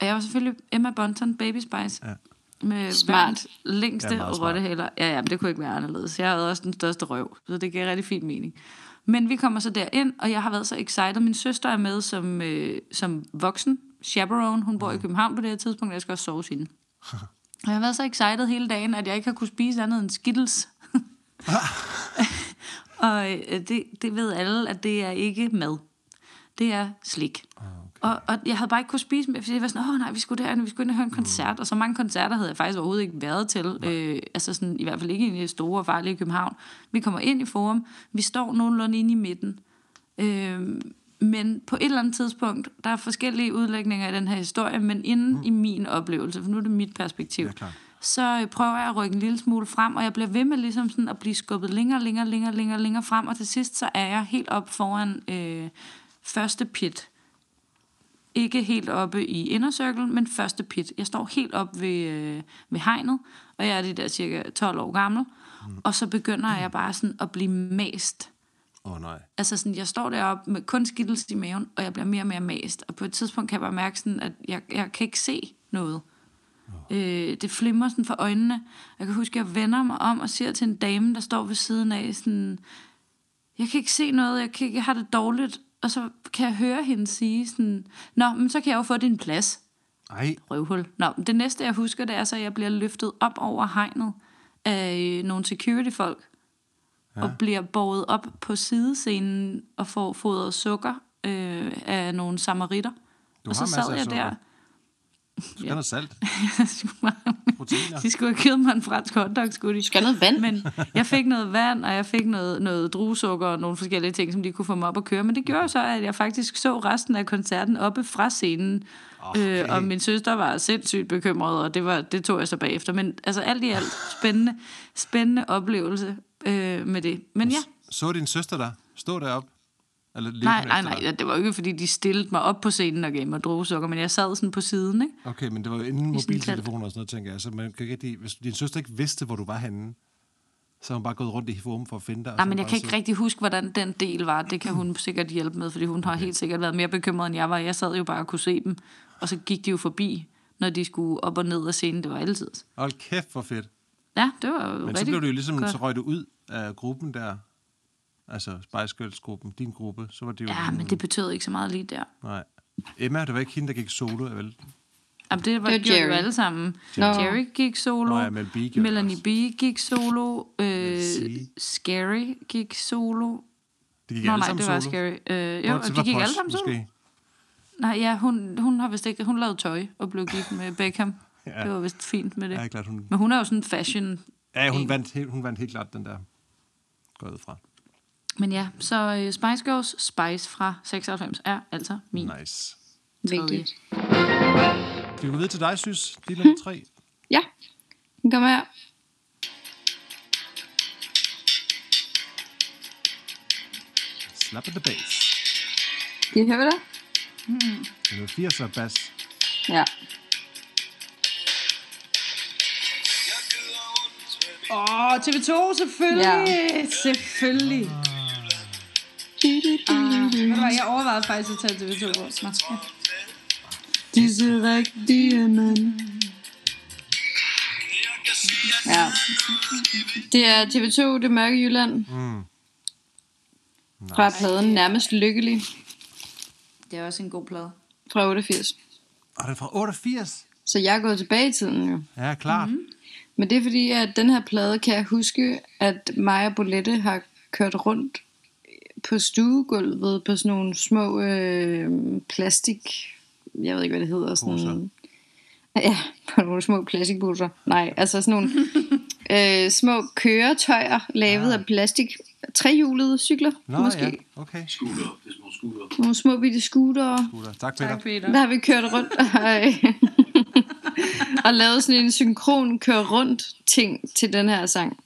og jeg var selvfølgelig Emma Bunton, Baby Spice. Ja. Med Smart. længste Ja, ja, rottehæler. Ja, ja, men det kunne ikke være anderledes. Jeg havde også den største røv, så det gav rigtig fin mening. Men vi kommer så derind, og jeg har været så excited. Min søster er med som, øh, som voksen, chaperone. Hun bor i København på det her tidspunkt, og jeg skal også sove hende. Og jeg har været så excited hele dagen, at jeg ikke har kunne spise andet end Skittles. og øh, det, det ved alle, at det er ikke mad. Det er slik. Okay. Og, og jeg havde bare ikke kunne spise mere, fordi jeg var sådan, åh nej, vi skulle derinde, vi skulle ind og høre en koncert. Mm. Og så mange koncerter havde jeg faktisk overhovedet ikke været til. Øh, altså sådan, i hvert fald ikke i det store og farlige København. Vi kommer ind i forum, vi står nogenlunde inde i midten. Øh, men på et eller andet tidspunkt, der er forskellige udlægninger i den her historie, men inden mm. i min oplevelse, for nu er det mit perspektiv, Ja, klart. Så prøver jeg at rykke en lille smule frem, og jeg bliver ved med ligesom sådan at blive skubbet længere, længere, længere, længere, længere frem, og til sidst så er jeg helt op foran øh, første pit. Ikke helt oppe i indercirkel, men første pit. Jeg står helt op ved, øh, ved hegnet, og jeg er de der cirka 12 år gammel, mm. og så begynder jeg bare sådan at blive mast. Åh oh, nej. Altså sådan, jeg står deroppe med kun skittels i maven, og jeg bliver mere og mere mast. Og på et tidspunkt kan jeg bare mærke sådan, at jeg, jeg kan ikke se noget. Øh, det flimmer sådan for øjnene. Jeg kan huske, at jeg vender mig om og siger til en dame, der står ved siden af, sådan, jeg kan ikke se noget, jeg, kan ikke, jeg har det dårligt. Og så kan jeg høre hende sige sådan, Nå, men så kan jeg jo få din plads. Ej, Røvhul. Nå, men det næste, jeg husker, det er så, at jeg bliver løftet op over hegnet af nogle security-folk. Ja. Og bliver båret op på sidescenen og får fodret sukker øh, af nogle samaritter. Du og så sad jeg sukker. Du skal have noget salt. de Proteiner. skulle have givet mig en fransk hotdog, skulle de. Du skal have noget vand. Men jeg fik noget vand, og jeg fik noget, noget druesukker og nogle forskellige ting, som de kunne få mig op at køre. Men det gjorde så, at jeg faktisk så resten af koncerten oppe fra scenen. Okay. Øh, og min søster var sindssygt bekymret, og det, var, det tog jeg så bagefter. Men altså alt i alt, spændende, spændende oplevelse øh, med det. Men ja, Så din søster der stå deroppe? Eller nej, nej, nej, dig? det var jo ikke, fordi de stillede mig op på scenen og gav mig druesukker, men jeg sad sådan på siden, ikke? Okay, men det var jo inden mobiltelefoner og sådan noget, tænker jeg. Så man kan ikke hvis din søster ikke vidste, hvor du var henne, Så har hun bare gået rundt i forum for at finde dig. Nej, så men jeg kan ikke sidde- rigtig huske, hvordan den del var. Det kan hun sikkert hjælpe med, fordi hun har helt sikkert været mere bekymret, end jeg var. Jeg sad jo bare og kunne se dem, og så gik de jo forbi, når de skulle op og ned af scenen. Det var altid. Hold kæft, hvor fedt. Ja, det var Men rigtig så blev du jo ligesom, godt. så røg du ud af gruppen der. Altså Spice Girls-gruppen, din gruppe. Så var det jo... Ja, men det betød ikke så meget lige der. Nej. Emma, det var ikke hende, der gik solo, vel? Jamen, det var, Det var det gjorde jo Jerry. alle sammen. Nå. Jerry gik solo. Nå ja, Mel B gjorde Melanie også. B gik solo. Øh. Scary gik solo. De gik Nå alle nej, sammen det var solo. Scary. Øh, jo, og fra de gik Posh, alle sammen solo. måske. Nej, ja, hun, hun har vist ikke... Hun lavede tøj og blev gift med Beckham. Ja. Det var vist fint med det. Ja, klart, hun... Men hun er jo sådan fashion. Ja, hun en. vandt, helt, hun vandt helt klart den der. Går fra. Men ja, så uh, Spice Girls Spice fra 96 er altså min Nice. Vigtigt. Skal vi gå videre til dig, synes? Det er nummer tre. Ja, den kommer her. Slap at the bass. Kan I høre det? Det er noget 80'er bass. Ja. Åh, oh, TV2, selvfølgelig! Ja. Selvfølgelig! Hvad, jeg overvejede faktisk at tage TV2 på. Ja. Disse rigtige mænd. Ja. Det er TV2, Det Mørke Jylland. Mm. Fra pladen Nærmest Lykkelig Det er også en god plade. fra 88. Og det er fra 88. Så jeg er gået tilbage i tiden jo. Ja, klart. Mm-hmm. Men det er fordi, at den her plade kan jeg huske, at mig og Bolette har kørt rundt på stuegulvet på sådan nogle små øh, plastik... Jeg ved ikke, hvad det hedder. Sådan, Poser. Ja, på nogle små plastikposer. Nej, altså sådan nogle øh, små køretøjer lavet af plastik. Trehjulede cykler, Nå, måske. ja. Okay. Scooter. Det er nogle scooter. Nogle små bitte scootere. Gutter. Tak, Peter. Tak, Peter. Der har vi kørt rundt og, og lavet sådan en synkron kør rundt ting til den her sang.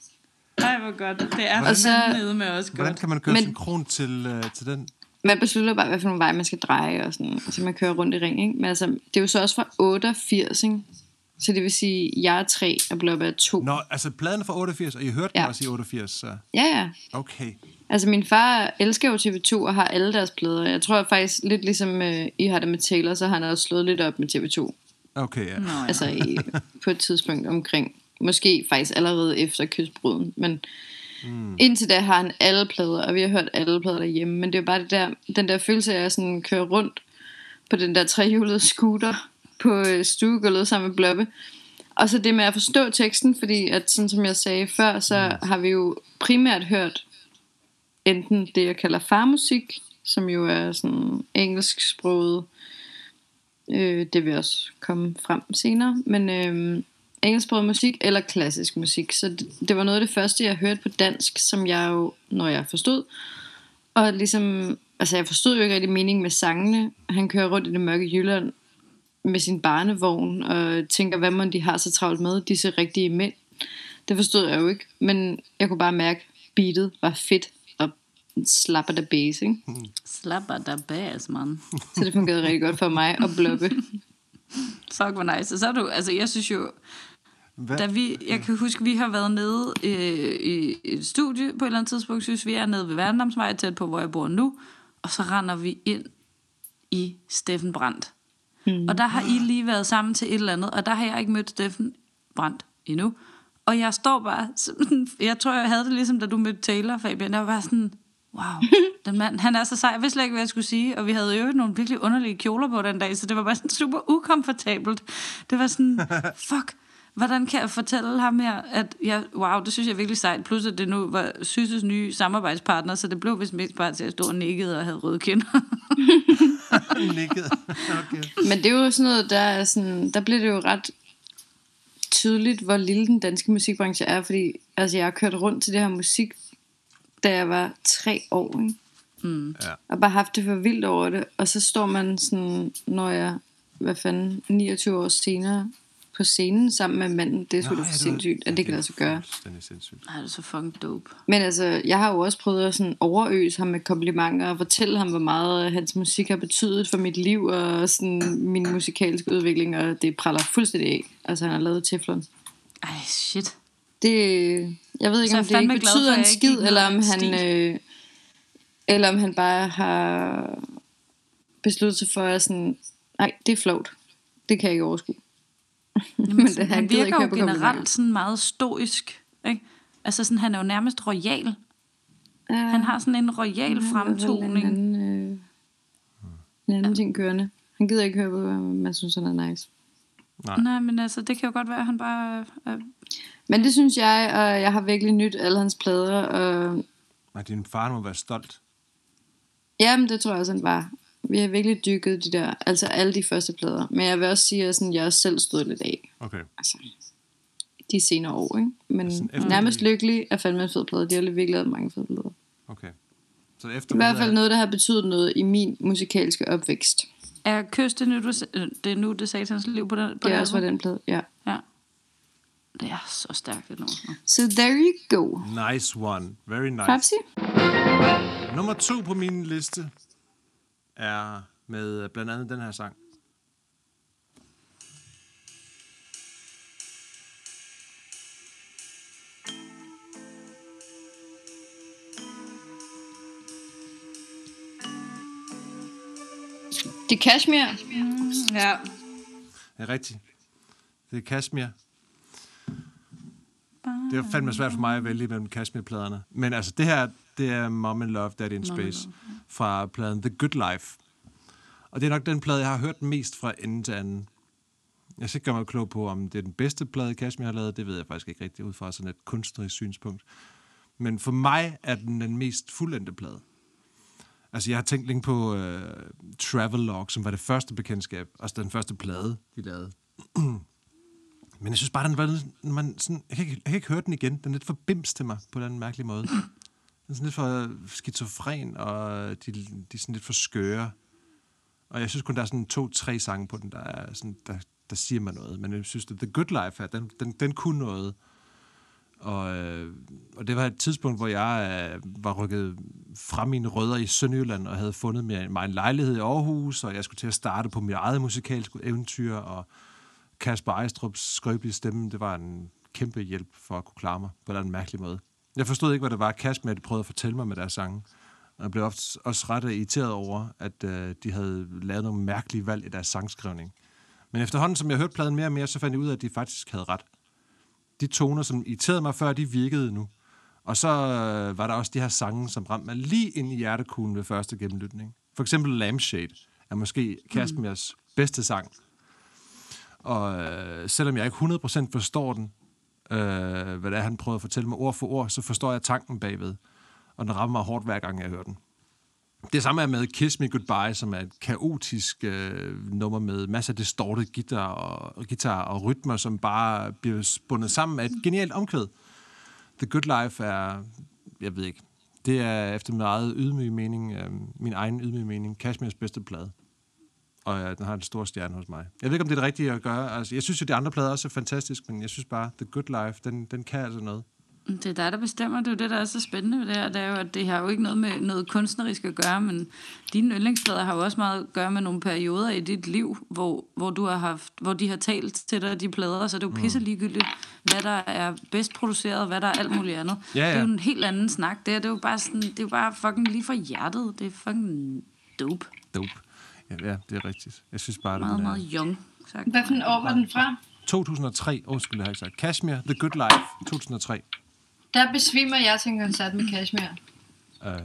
Ej, hvor godt. Det er Og så- nede med Hvordan godt. kan man køre Men- synkron til, øh, til den? Man beslutter bare, hvad for nogle veje man skal dreje, og sådan, så man kører rundt i ring. Ikke? Men altså, det er jo så også fra 88, ikke? Så det vil sige, jeg er 3 og Bloppe er 2. Nå, altså pladen er fra 88, og I hørte ja. Ja. den også i 88, så Ja, ja. okay. Altså, min far elsker jo TV2 og har alle deres plader. Jeg tror faktisk, lidt ligesom øh, I har det med Taylor, så har han også slået lidt op med TV2. Okay, ja. Nå, ja. Altså, i, på et tidspunkt omkring. Måske faktisk allerede efter kystbruden. Men mm. indtil da har han alle plader, og vi har hørt alle plader derhjemme. Men det er bare det der, den der følelse af at sådan køre rundt på den der trehjulede scooter på øh, stuegulvet sammen med Bloppe. Og så det med at forstå teksten, fordi at sådan som jeg sagde før, så har vi jo primært hørt enten det, jeg kalder farmusik, som jo er sådan engelsksproget, øh, det vil også komme frem senere, men øh, engelsksproget musik eller klassisk musik. Så det, det var noget af det første, jeg hørte på dansk, som jeg jo, når jeg forstod, og ligesom, altså jeg forstod jo ikke rigtig meningen med sangene. Han kører rundt i det mørke Jylland med sin barnevogn, og tænker, hvad må de har så travlt med, disse rigtige mænd. Det forstod jeg jo ikke, men jeg kunne bare mærke, beatet var fedt, og slapper der bass, ikke? Slapper der bas, mand. Så det fungerede rigtig godt for mig at bloppe. Fuck, hvor nice. Og så er du, altså jeg synes jo, Hvad? da vi, jeg kan huske, vi har været nede øh, i et studie på et eller andet tidspunkt, synes vi er nede ved Værendamsvej, tæt på, hvor jeg bor nu, og så render vi ind i Steffen Brandt. Mm. Og der har I lige været sammen til et eller andet, og der har jeg ikke mødt Steffen Brandt endnu. Og jeg står bare, sådan, jeg tror, jeg havde det ligesom, da du mødte Taylor, Fabian. Jeg var bare sådan, wow, den mand, han er så sej. Jeg vidste slet ikke, hvad jeg skulle sige. Og vi havde jo nogle virkelig underlige kjoler på den dag, så det var bare sådan super ukomfortabelt. Det var sådan, fuck, hvordan kan jeg fortælle ham her, at jeg, wow, det synes jeg er virkelig sejt. Plus at det nu var Sysses nye samarbejdspartner, så det blev vist mest bare til at stå og nikkede og havde røde kinder. Nikket. Okay. Men det er jo sådan noget, der, er sådan, der bliver det jo ret tydeligt, hvor lille den danske musikbranche er, fordi altså, jeg har kørt rundt til det her musik, da jeg var tre år, ikke? Mm. Ja. og bare haft det for vildt over det, og så står man sådan, når jeg, hvad fanden, 29 år senere, på scenen sammen med manden, det er sgu da Nå, for sindssygt, at det kan lade sig gøre. Den er sindssygt. Ej, det er så fucking dope. Men altså, jeg har jo også prøvet at sådan overøse ham med komplimenter og fortælle ham, hvor meget hans musik har betydet for mit liv og sådan min musikalske udvikling, og det praller fuldstændig af. Altså, han har lavet Teflon. Ej, shit. det, jeg ved ikke, Så om det ikke for, betyder at en skid, eller om han, øh, eller om han bare har besluttet sig for at sådan, nej, det er flot. Det kan jeg ikke overskue. Jamen, Men sådan, det- han virker jo generelt sådan meget stoisk. Ikke? Altså sådan, han er jo nærmest royal. Ja, Han har sådan en royal hvert fald En fremtoning. anden, øh, en anden ting kørende. Han gider ikke høre på, hvad man synes, han er nice. Nej, men altså, det kan jo godt være, at han bare... Øh, Men det synes jeg, og jeg har virkelig nyt alle hans plader. Og Nej, din far må være stolt. jamen, det tror jeg også, han var. Vi har virkelig dykket de der, altså alle de første plader. Men jeg vil også sige, at sådan, jeg også selv stod lidt af. Okay. Altså, de senere år, ikke? Men Sådan efter nærmest de- lykkelig er fandme en fed plade. De har virkelig lavet mange fede plader. Okay. Så efter I hvert fald noget, der har betydet noget i min musikalske opvækst. er Kys det nu, du, øh, det er nu, det satans liv på den, på Det er det også var den plade, ja. Ja. Det er så stærkt, det nummer. So there you go. Nice one. Very nice. Papsi? Nummer to på min liste er med blandt andet den her sang. Det er Kashmir. Ja. Det er rigtigt. Det er Kashmir. Det er fandme svært for mig at vælge mellem Kashmir-pladerne. Men altså, det her, det er Mom and Love, Daddy in Space, fra pladen The Good Life. Og det er nok den plade, jeg har hørt mest fra ende til anden. Jeg skal ikke gøre mig klog på, om det er den bedste plade, Kashmir har lavet. Det ved jeg faktisk ikke rigtigt ud fra sådan et kunstnerisk synspunkt. Men for mig er den den mest fuldendte plade. Altså, jeg har tænkt længe på uh, Travelog, som var det første bekendtskab, altså den første plade, de lavede. Men jeg synes bare, den var, man sådan, jeg, kan ikke, jeg kan ikke høre den igen. Den er lidt for bims til mig, på den mærkelige måde. Er sådan lidt for skizofren, og de, de er sådan lidt for skøre. Og jeg synes kun, der er sådan to-tre sange på den, der, er sådan, der, der siger mig noget. Men jeg synes, at The Good Life her, den, den, den kunne noget. Og, øh, og det var et tidspunkt, hvor jeg øh, var rykket fra mine rødder i Sønderjylland og havde fundet mig, mig en lejlighed i Aarhus, og jeg skulle til at starte på mit eget musikalske eventyr, og Kasper Ejstrup's skrøbelige stemme, det var en kæmpe hjælp for at kunne klare mig på den mærkelige måde. Jeg forstod ikke, hvad det var, Kasper de prøvede at fortælle mig med deres sange. Og jeg blev ofte også ret irriteret over, at øh, de havde lavet nogle mærkelige valg i deres sangskrivning. Men efterhånden, som jeg hørte pladen mere og mere, så fandt jeg ud af, at de faktisk havde ret de toner, som irriterede mig før, de virkede nu. Og så øh, var der også de her sange, som ramte mig lige ind i hjertekuglen ved første gennemlytning. For eksempel Lampshade er måske Kashmirs mm. bedste sang. Og øh, selvom jeg ikke 100% forstår den, øh, hvad det er, han prøver at fortælle mig ord for ord, så forstår jeg tanken bagved. Og den rammer mig hårdt hver gang, jeg hører den. Det samme er med Kiss Me Goodbye, som er et kaotisk øh, nummer med masser af distorted guitar og, guitar og rytmer, som bare bliver bundet sammen af et genialt omkvæd. The Good Life er, jeg ved ikke, det er efter min eget ydmyge mening, øh, min egen ydmyge mening, Kashmirs bedste plade. Og ja, den har en stor stjerne hos mig. Jeg ved ikke, om det er det rigtige at gøre. Altså, jeg synes jo, de andre plader også er fantastisk, men jeg synes bare, The Good Life, den, den kan altså noget. Det er dig, der bestemmer. Det er jo det, der er så spændende ved det her. Det er jo, at det har jo ikke noget med noget kunstnerisk at gøre, men dine yndlingsplader har jo også meget at gøre med nogle perioder i dit liv, hvor, hvor, du har haft, hvor de har talt til dig, de plader, så det er jo pisse ligegyldigt, hvad der er bedst produceret, hvad der er alt muligt andet. Ja, ja. Det er jo en helt anden snak. Det, er, det er jo bare sådan, det er jo bare fucking lige fra hjertet. Det er fucking dope. Dope. Ja, det er rigtigt. Jeg synes bare, Meget, den, meget øh, young. Sagt. Hvad for en år var den fra? 2003, undskyld, jeg har ikke sagt. Kashmir, The Good Life, 2003. Der besvimer jeg til en koncert med Kashmir.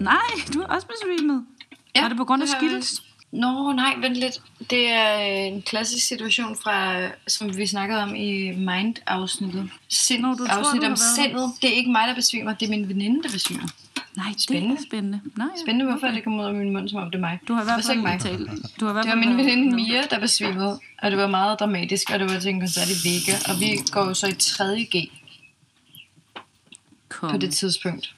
Nej, du er også besvimet. Ja, er det på grund af jeg Skittles? Nå, nej, vent lidt. Det er en klassisk situation fra, som vi snakkede om i Mind-afsnittet. Sind, Nå, du tror, afsnit du har om sindet. Det er ikke mig, der besvimer, det er min veninde, der besvimer. Nej, det Spændende. er spændende. Nej, Spændende, hvorfor det kommer ud af min mund, som om det er mig. Du har i hvert Det var fald ikke mig. talt. Du har i hvert Det var fald min været- veninde Mia, der besvimede, og det var meget dramatisk, og det var til en koncert i Vega, og vi går jo så i 3.G Kom. på det tidspunkt.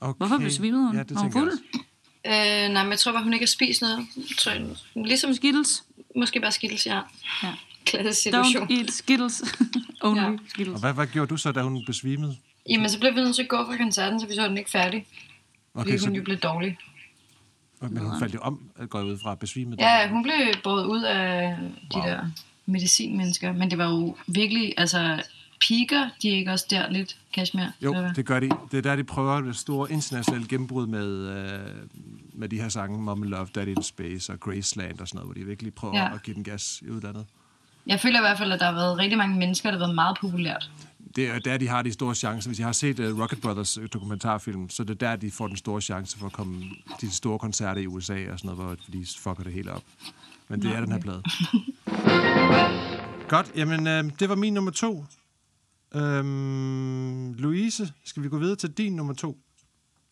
Okay. Hvorfor besvimede hun? Ja, det Var hun fuld? Øh, nej, men jeg tror bare, hun ikke har spist noget. Jeg tror, ligesom Skittles? måske bare skittles, ja. Ja. Klassisk situation. Don't eat Skittles. Only Ja. Skittles. Og hvad, hvad gjorde du så, da hun besvimede? Jamen, så blev vi nødt til at gå fra koncerten, så vi så den ikke færdig. Fordi Okay, hun jo så, blev dårlig. men hun faldt jo om, går jeg ud fra, besvimet. Ja, hun blev båret ud af de Wow. der medicinmennesker. Men det var jo virkelig, altså... piker de ikke også der lidt, Kashmir? Jo, eller det gør de. Det er der, de prøver det store internationale gennembrud med, øh, med de her sange, Mom Love, Daddy in Space og Graceland og sådan noget, hvor de virkelig prøver. Ja. at give den gas i udlandet. Jeg føler i hvert fald, at der har været rigtig mange mennesker, der har været meget populært. Det er der, de har de store chancer. Hvis I har set uh, Rocket Brothers øh, dokumentarfilm, så det er der, de får den store chance for at komme til de store koncerter i USA og sådan noget, hvor de fucker det hele op. Men det er den her plade. Godt, jamen øh, det var min nummer to. Øhm, Louise, skal vi gå videre til din nummer to?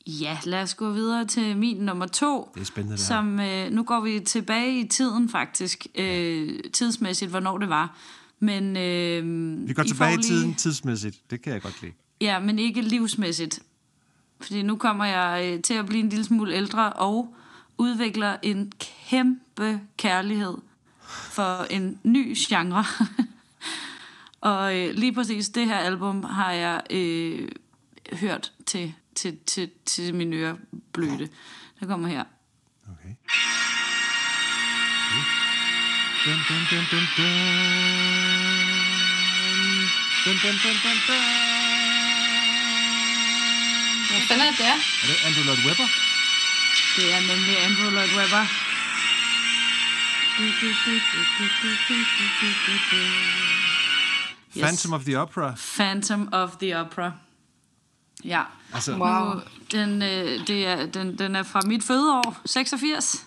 Ja, lad os gå videre til min nummer to. Det er spændende. Som, øh, nu går vi tilbage i tiden faktisk, øh, tidsmæssigt, hvornår det var. Men, øh, Vi går I tilbage i tiden tidsmæssigt. Det kan jeg godt lide. Ja, men ikke livsmæssigt. Fordi nu kommer jeg øh, til at blive en lille smule ældre og udvikler en kæmpe kærlighed for en ny genre. og øh, lige præcis det her album har jeg øh, hørt til, til, til, til min ørebløde. Der kommer her. Okay. Dun, dun, dun, dun, dun. Dun, dun, dun, dun, dun. Hvad fanden er det der? Er det Andrew Lloyd Webber? Det er nemlig Andrew Lloyd Webber. Yes. Phantom of the Opera. Phantom of the Opera. Ja. Altså, Wow. Nu, den, øh, det er, den, den er fra mit fødeår, 86.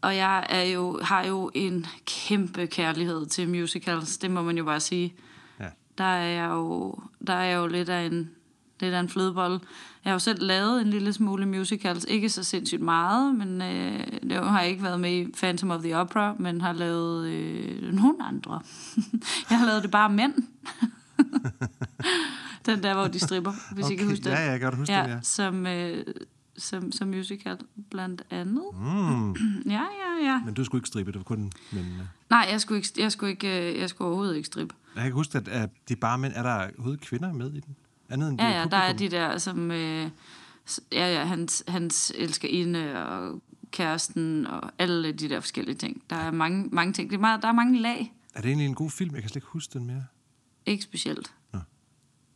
Og jeg er jo, har jo en kæmpe kærlighed til musicals, det må man jo bare sige. Ja. Der er jeg jo, der er jeg jo lidt af en, lidt af en flødebolle. Jeg har jo selv lavet en lille smule musicals, ikke så sindssygt meget, men øh, det har jeg ikke været med i Phantom of the Opera, men har lavet øh, nogle andre. jeg har lavet det bare mænd. den der, hvor de stripper, hvis okay. I kan huske det. Ja, ja, jeg kan godt huske ja, det, ja. Som, øh, som, som musical blandt andet. Mm. Ja, ja, ja. Men du skulle ikke stribe, det var kun mændene. Nej, jeg skulle, ikke, jeg skulle, ikke, øh, jeg skulle overhovedet ikke strippe. Jeg kan huske, at, at de bare mænd, er der overhovedet kvinder med i den? Andet end Ja, det ja, der er publikum? de der, som... Øh, ja, ja, hans, hans elskerinde og kæresten og alle de der forskellige ting. Der er mange, mange ting. Det er meget, der er mange lag. Er det egentlig en god film? Jeg kan slet ikke huske den mere. Ikke specielt. Nå.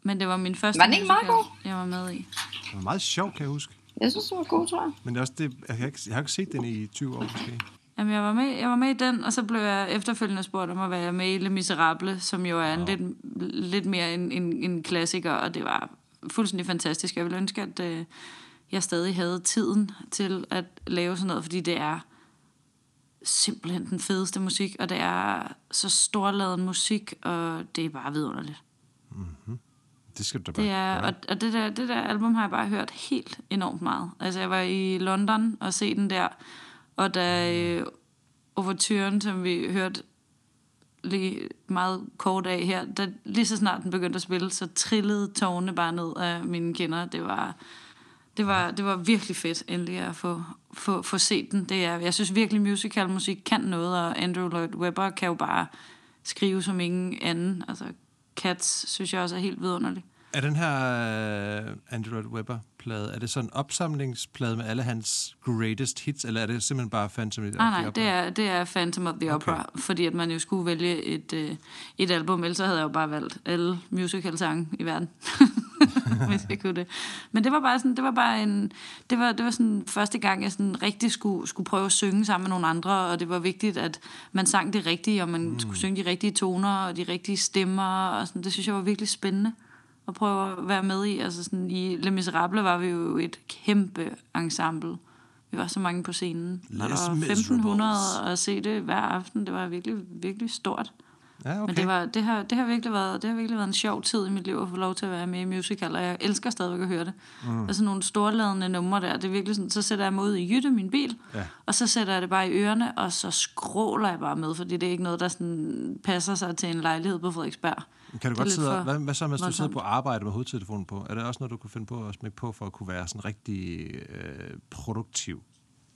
Men det var min første Var den ikke meget god? jeg var med i. Det var meget sjov, kan jeg huske. Jeg synes, det var god, tror jeg. Men det er også det, jeg, har ikke, jeg har ikke set den i 20 år måske. Jamen, jeg var, med, jeg var med i den, og så blev jeg efterfølgende spurgt om at være med i Le Miserable, som jo er en lidt, lidt mere en, en, en klassiker, og det var fuldstændig fantastisk. Jeg ville ønske, at øh, jeg stadig havde tiden til at lave sådan noget, fordi det er simpelthen den fedeste musik, og det er så storladen musik, og det er bare vidunderligt. Det skal du da bare Det er, gøre. og, og det, der, det der album har jeg bare hørt helt enormt meget. Altså, jeg var i London og se den der, og da øh, overturen, som vi hørte lige meget kort af her, da, lige så snart den begyndte at spille, så trillede tårne bare ned af mine kinder. Det var, det var, det var virkelig fedt endelig at få, få, få set den. Det er, jeg synes virkelig, musical musik kan noget, og Andrew Lloyd Webber kan jo bare skrive som ingen anden. Altså, Cats synes jeg også er helt vidunderlig. Er den her Andrew Lloyd Webber-plade, er det sådan en opsamlingsplade med alle hans greatest hits, eller er det simpelthen bare Phantom of the Nej, nej, Opera? det er, det er Phantom of the Opera, fordi at man jo skulle vælge et, øh, et album, ellers havde jeg jo bare valgt alle musical-sange i verden, hvis jeg kunne det. Men det var bare sådan, det var bare en, det var, det var sådan første gang, jeg sådan rigtig skulle, skulle prøve at synge sammen med nogle andre, og det var vigtigt, at man sang det rigtige, og man mm. skulle synge de rigtige toner, og de rigtige stemmer, og sådan, det synes jeg var virkelig spændende at prøve at være med i. Altså sådan, i Les Misérables var vi jo et kæmpe ensemble. Vi var så mange på scenen. Og Les Miserables. 1500 at se det hver aften. Det var virkelig, virkelig stort. Ja, okay. Men det, var, det, har, det, har virkelig været, det har virkelig været en sjov tid i mit liv at få lov til at være med i musical, og jeg elsker stadigvæk at høre det. Mm. Altså nogle storladende numre der, det er virkelig sådan, så sætter jeg mig ud i Jytte, min bil, Ja. og så sætter jeg det bare i ørerne, og så skråler jeg bare med, fordi det er ikke noget, der sådan passer sig til en lejlighed på Frederiksberg. Kan du godt sidde hvad, hvad så, hvis du sidder på arbejde med hovedtelefonen på? Er det også noget, du kunne finde på at smække på, for at kunne være sådan rigtig øh, produktiv?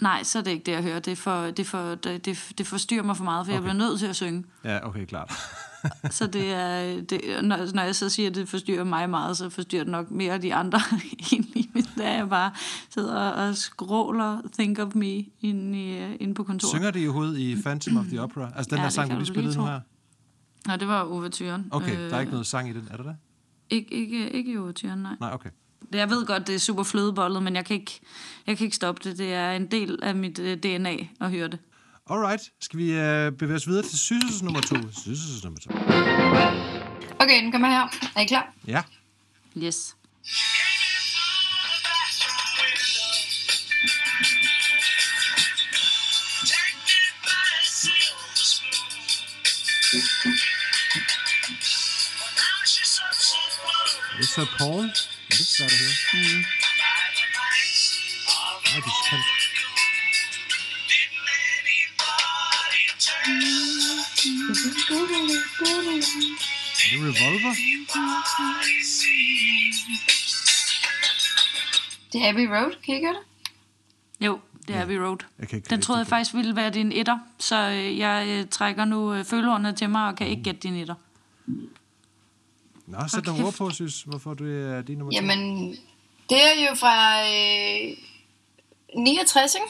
Nej, så er det ikke det, jeg hører. Det, for, det, for, det, det, det forstyrrer mig for meget, for okay. jeg bliver nødt til at synge. Ja, okay, klart. Så det er, det, når, når jeg så siger, at det forstyrrer mig meget, så forstyrrer det nok mere de andre egentlig. er jeg bare sidder og skråler Think of Me inde, i, øh, inde på kontoret. Synger de i hovedet i Phantom of the Opera? Altså den Ja, det sang, kan du lige du spillede nu her? Nå, det var overturen. Okay, øh, der er ikke noget sang i den, er der det? Ikke, ikke, ikke i overturen, nej. Nej, okay. Det- Jeg ved godt, det er super flødebollet, men jeg kan ikke, jeg kan ikke stoppe det. Det er en del af mit øh, DNA at høre det. Alright, skal vi øh, bevæge os videre til sysses nummer to? Sysses nummer to. Okay, den kommer her. Er I klar? Ja. Yes. Det er så Paul. Det er svært at høre. Mm. Nej, det kan... Er det Revolver? Det er Abbey Road. Kan I gøre det? Jo, det er Abbey Road. Jeg kan ikke Den troede jeg faktisk ville være din etter, så øh, jeg øh, trækker nu øh, følehornene til mig og kan ikke gætte din etter. Nå, sæt nogle ord på, synes. Hvorfor du er din nummer. Jamen, det er jo fra øh, 69, ikke?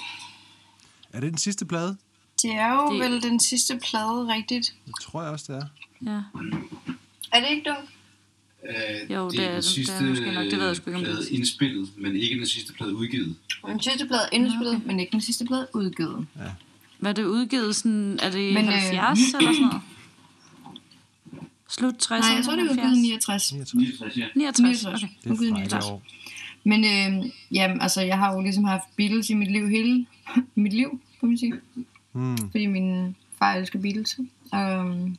Er det den sidste plade? Det er jo Det- det... vel den sidste plade, rigtigt. Det tror jeg også, det er. Ja. Er det ikke dumt? Øh, Jo, det er- den det er sidste måske nok. Det ved jeg sgu ikke, det plade den sidste. indspillet, men ikke den sidste plade udgivet. Den sidste plade er indspillet, okay. men ikke den sidste plade udgivet. Var det udgivet sådan, er det i Men, øh, 70 eller sådan noget? Slut 60'erne? Nej, jeg tror, det er udgivet i 69. 69. 69, ja. 69, 69. okay. Det er Udgivet i fejl 69. år. Men øh, jamen, altså, jeg har jo ligesom haft Beatles i mit liv hele mit liv, kan man sige. Hmm. Fordi min far elsker Beatles. Um,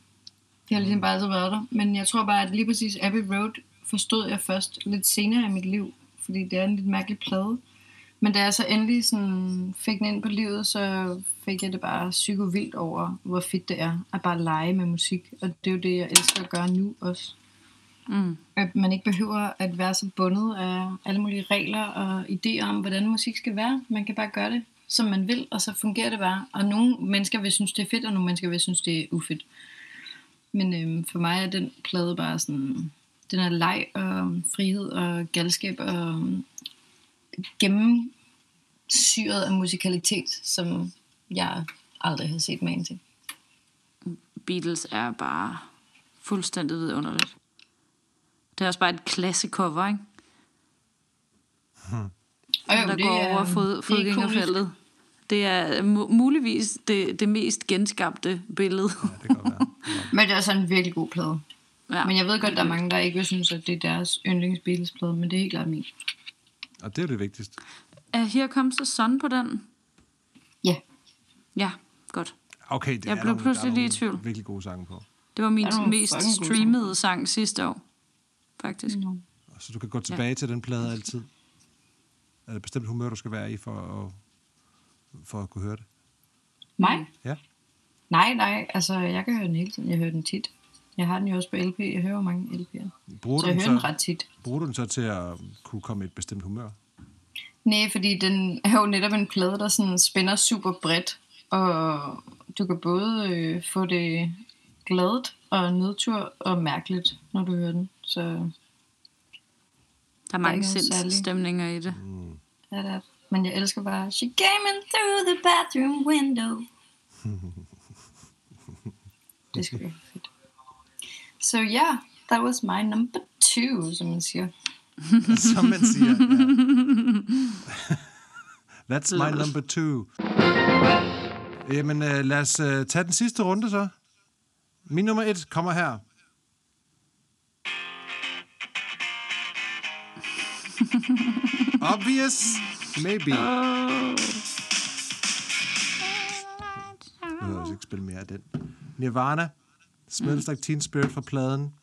det har ligesom bare altid været der. Men jeg tror bare, at lige præcis Abbey Road forstod jeg først lidt senere i mit liv. Fordi det er en lidt mærkelig plade. Men da jeg så endelig sådan fik den ind på livet, så fik jeg det bare psyko vildt over, hvor fedt det er at bare lege med musik. Og det er jo det, jeg elsker at gøre nu også. Mm. At man ikke behøver at være så bundet af alle mulige regler og idéer om, hvordan musik skal være. Man kan bare gøre det, som man vil, og så fungerer det bare. Og nogle mennesker vil synes, det er fedt, og nogle mennesker vil synes, det er ufedt. Men øhm, for mig er den plade bare sådan, den er leg og frihed og galskab og gennemsyret af musikalitet, som jeg aldrig har set magen til. Beatles er bare fuldstændig vidunderligt. Det er også bare et klassecover, ikke? Og der går over fod, fodgængerfeltet. Det er mu- muligvis det, det mest genskabte billede. Ja, det kan godt være. Men det er også en virkelig god plade. Ja. Men jeg ved godt, der er mange, der ikke vil synes, at det er deres yndlings Beatles-plade, men det er helt klart min. Og det er det vigtigste. Er Here Comes the Sun på den? Ja. Ja, godt. Okay, det Jeg er blev nogle- pludselig der er lige i tvivl. Virkelig gode sange på. Det var min mest streamede sang sidste år, faktisk. Så du kan gå tilbage ja. til den plade altid. Er det et bestemt humør, du skal være i for at, for at kunne høre det? Mig? Ja. Nej, nej. Altså, jeg kan høre den hele tiden. Jeg hører den tit. Jeg har den jo også på LP. Jeg hører mange LP'er. Bruger Så jeg den hører den så, ret tit. bruger du den så til at kunne komme i et bestemt humør? Nej, fordi den er jo netop en plade, der sådan spænder super bredt. Og du kan både øh, få det gladet og nedtur og mærkeligt, når du hører den. Så Der er mange ikke noget særligt. stemninger i det. ja, det er det. Men jeg elsker bare, She came in through the bathroom window. det skal være fedt. So yeah, that was my number two, som man siger. Som man siger. Ja. That's my number two. Jamen, øh, lad os øh, tage den sidste runde så. Min nummer et kommer her. Obvious, maybe. Jeg behøver også ikke spille mere af den. Nirvana, Smells Like Teen Spirit fra pladen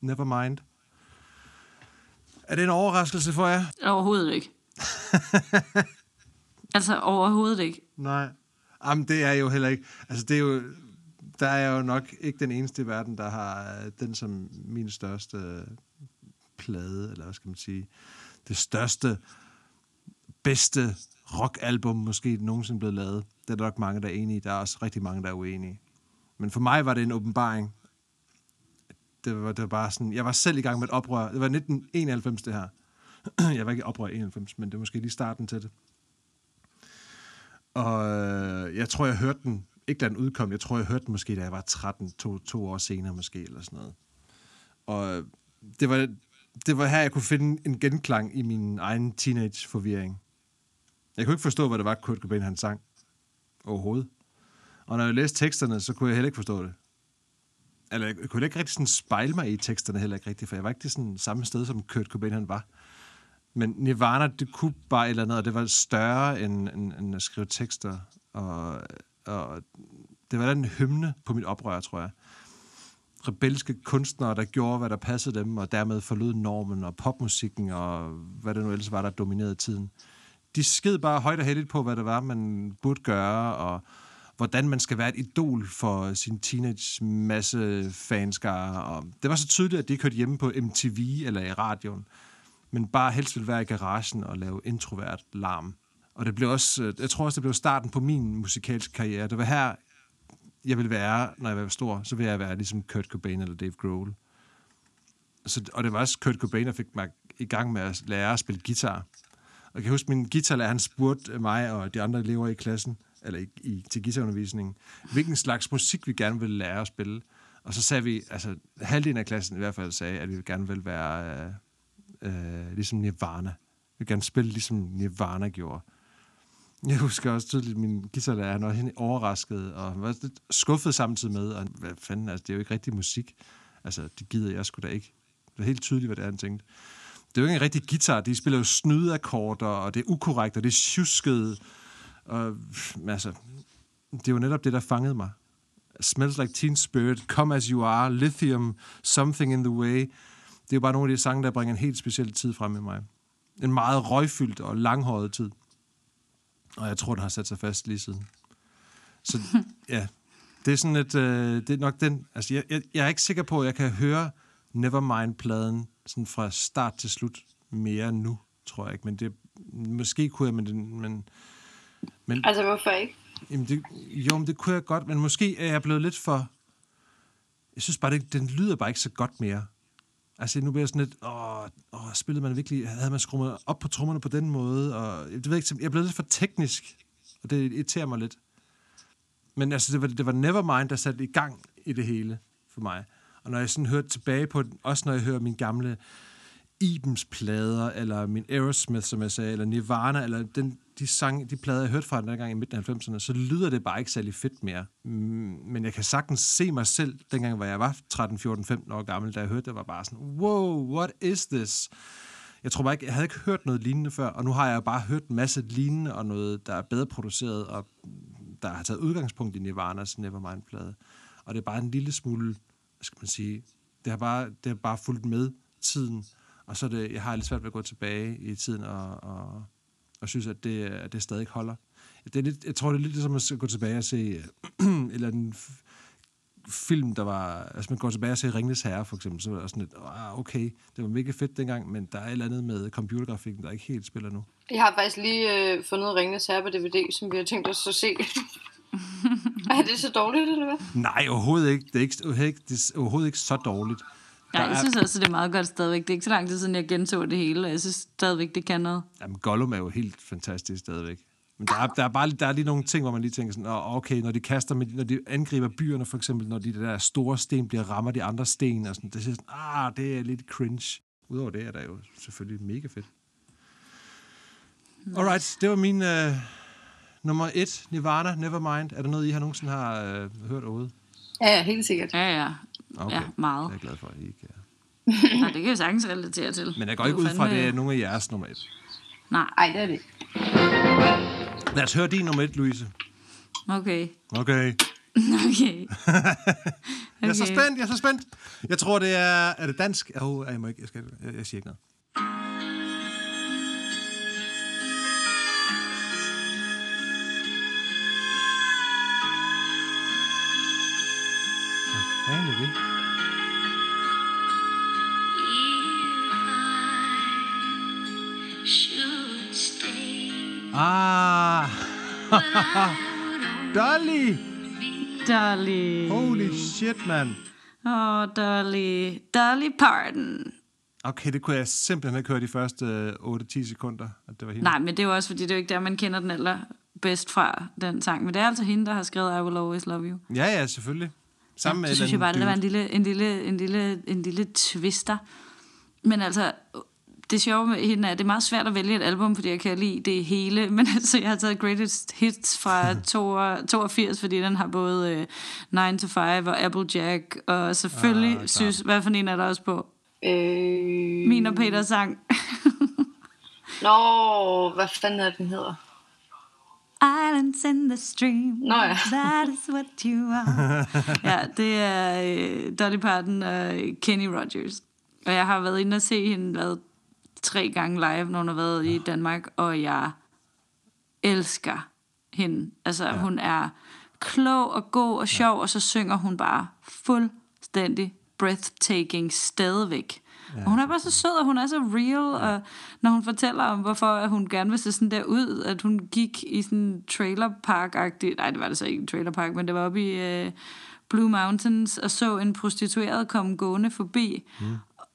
Nevermind. Er det en overraskelse for jer? Overhovedet ikke. altså overhovedet ikke. Nej. Jamen, det er jo heller ikke... Altså, det er jo... Der er jo nok ikke den eneste i verden, der har øh, den som min største plade, eller hvad skal man sige, det største, bedste rockalbum måske nogensinde blevet lavet. Det er der nok mange, der er enige i. Der er også rigtig mange, der er uenige. Men for mig var det en åbenbaring. Det var, det var bare sådan... Jeg var selv i gang med et oprør. Det var 1991, det her. Jeg var ikke i oprør i 91, men det var måske lige starten til det. Og øh, jeg tror, jeg hørte den ikke da den udkom. Jeg tror, jeg hørte den måske, da jeg var 13, to, to år senere måske, eller sådan noget. Og øh, det var, det var her, jeg kunne finde en genklang i min egen teenage-forvirring. Jeg kunne ikke forstå, hvad det var, Kurt Cobain han sang. Overhovedet. Og når jeg læste teksterne, så kunne jeg heller ikke forstå det. Eller jeg kunne ikke rigtig sådan spejle mig i teksterne heller ikke rigtigt, for jeg var ikke sådan samme sted, som Kurt Cobain han var. Men Nirvana, det kunne bare et eller andet, og det var større end, end, end at skrive tekster. Og, og det var den hymne på mit oprør, tror jeg. Rebelske kunstnere, der gjorde, hvad der passede dem, og dermed forlod normen og popmusikken, og hvad det nu ellers var, der dominerede tiden. De sked bare højt og heldigt på, hvad det var, man burde gøre, og hvordan man skal være et idol for sin teenage masse fanskare. Og det var så tydeligt, at de ikke hørte hjemme på MTV eller i radioen, men bare helst ville være i garagen og lave introvert larm. Og det blev også, øh, jeg tror også, det blev starten på min musikalske karriere. Det var her, jeg ville være, når jeg var stor, så ville jeg være ligesom Kurt Cobain eller Dave Grohl. Så, og det var også Kurt Cobain, der fik mig i gang med at lære at spille guitar. Og jeg kan huske, min guitarlærer, han spurgte øh, mig og de andre elever i klassen, eller i, i, til guitarundervisningen, hvilken slags musik vi gerne ville lære at spille. Og så sagde vi, altså halvdelen af klassen i hvert fald sagde, at vi gerne ville være øh, øh, ligesom Nirvana. Vi ville gerne spille ligesom Nirvana gjorde. Jeg husker også tydeligt, at min guitarlærer, han var helt overrasket, og var lidt skuffet samtidig med, og hvad fanden, altså, det er jo ikke rigtig musik. Altså, det gider jeg sgu da ikke. Det er helt tydeligt, hvad det er, han tænkte. Det er jo ikke en rigtig guitar, de spiller jo snydeakkorder, og det er ukorrekt, og det er tjusket. Og, altså, det jo netop det, der fangede mig. Smells Like Teen Spirit, Come As You Are, Lithium, Something in the Way. Det er jo bare nogle af de sange, der bringer en helt speciel tid frem i mig. En meget røgfyldt og langhåret tid. Og jeg tror, det har sat sig fast lige siden. Så ja, det er sådan et, øh, det er nok den, altså jeg, jeg, jeg er ikke sikker på, at jeg kan høre Nevermind-pladen sådan fra start til slut mere nu, tror jeg ikke, men det, måske kunne jeg, men, det, men, men Altså, hvorfor ikke? Jamen det, jo, men det kunne jeg godt, men måske er jeg blevet lidt for... Jeg synes bare, det, den lyder bare ikke så godt mere. Altså, nu bliver jeg sådan lidt, åh, åh, spillede man virkelig, havde man skruet op på trommerne på den måde, og jeg ved ikke, jeg er blevet lidt for teknisk, og det irriterer mig lidt. Men altså, det var, det var Nevermind, der satte i gang i det hele for mig. Og når jeg sådan hørte tilbage på den, også når jeg hører min gamle Ibens plader, eller min Aerosmith, som jeg sagde, eller Nirvana, eller den, de, sang, de plader, jeg hørte fra den gang i midten af 90'erne, så lyder det bare ikke særlig fedt mere. Mm, men jeg kan sagtens se mig selv, dengang hvor jeg var 13, 14, 15 år gammel, da jeg hørte det, var bare sådan, wow, what is this? Jeg tror bare ikke, jeg havde ikke hørt noget lignende før, og nu har jeg bare hørt en masse lignende, og noget, der er bedre produceret, og der har taget udgangspunkt i Nirvanas Nevermind-plade. Og det er bare en lille smule, hvad skal man sige, det har bare, det har bare fulgt med tiden, og så er det, jeg har lidt svært ved at gå tilbage i tiden og, og, og synes, at det, at det stadig holder. Det er lidt, jeg tror, det er lidt ligesom at gå tilbage og se eller en film, der var... Altså, man går tilbage og ser Ringnes Herre, for eksempel, så var det sådan lidt, ah, okay, det var mega fedt dengang, men der er et eller andet med computergrafikken, der ikke helt spiller nu. Jeg har faktisk lige øh, fundet Ringnes Herre på DVD, som vi har tænkt os at se. er det så dårligt, eller hvad? Nej, overhovedet ikke. Det er, ikke, overhovedet ikke, det er overhovedet ikke så dårligt. Ja, Der jeg er- synes også, det er meget godt stadigvæk. Det er ikke så lang tid siden, jeg genså det hele, og jeg synes stadigvæk, det kan noget. Jamen, Gollum er jo helt fantastisk stadigvæk. Men der er, der er bare der er lige nogle ting, hvor man lige tænker sådan, "Åh, okay, når de kaster med, når de angriber byerne, for eksempel, når de der store sten bliver rammer de andre sten, og sådan, det siger sådan, ah, det er lidt cringe. Udover det er der jo selvfølgelig mega fedt. Alright, det var min uh, nummer et, Nirvana, Nevermind. Er der noget, I har nogensinde har uh, hørt overhovedet? Ja, ja, helt sikkert. Ja, ja. Okay. Ja, meget. Det er jeg glad for, at I ikke er. Ja, det kan jeg sagtens relatere til. Men jeg går ikke ud fra, at det er nogle af jeres nummer et. Nej, Ej, det er det. Lad os høre din nummer et, Louise. okay. Okay. Okay. Jeg er så spændt, jeg er så spændt. Jeg tror, det er... Er det dansk? Oh, jeg, må ikke, jeg, skal, jeg, jeg siger ikke noget. Fanden er det? Should stay Ah! Dolly! Dolly. Holy shit, mand. Åh, oh, Dolly. Dolly Parton. Okay, det kunne jeg simpelthen ikke høre de første øh, 8-10 sekunder, at det var hende. Nej, men det er jo også, fordi det er jo ikke der, man kender den aller bedst fra den sang. Men det er altså hende, der har skrevet I Will Always Love You. Ja, ja, selvfølgelig. Sammen med så et synes jeg bare, det var en lille, en lille, en lille, en lille twister. Men altså, det sjove med hende er, at det er meget svært at vælge et album, fordi jeg kan lide det hele. Men altså, jeg har taget Greatest Hits fra 82, fordi den har både uh, 9 to 5 og Applejack. Og selvfølgelig ah, synes, hvad for en er der også på? Øh... Min og Peters sang. Nå, hvad fanden er den hedder? Islands in the stream. Nå ja. That is what you are. ja, det er øh, Dolly Parton og Kenny Rogers. Og jeg har været inde og se hende været tre gange live, når hun har været i Danmark, og jeg elsker hende. Altså, ja. hun er klog og god og sjov, ja. og så synger hun bare fuldstændig breathtaking stadigvæk. Ja, og hun er bare så sød, og hun er så real, ja. og når hun fortæller om, hvorfor hun gerne vil se sådan der ud, at hun gik i sådan en trailerpark-agtig, nej, det var det så ikke en trailerpark, men det var oppe i uh, Blue Mountains, og så en prostitueret komme gående forbi, mm.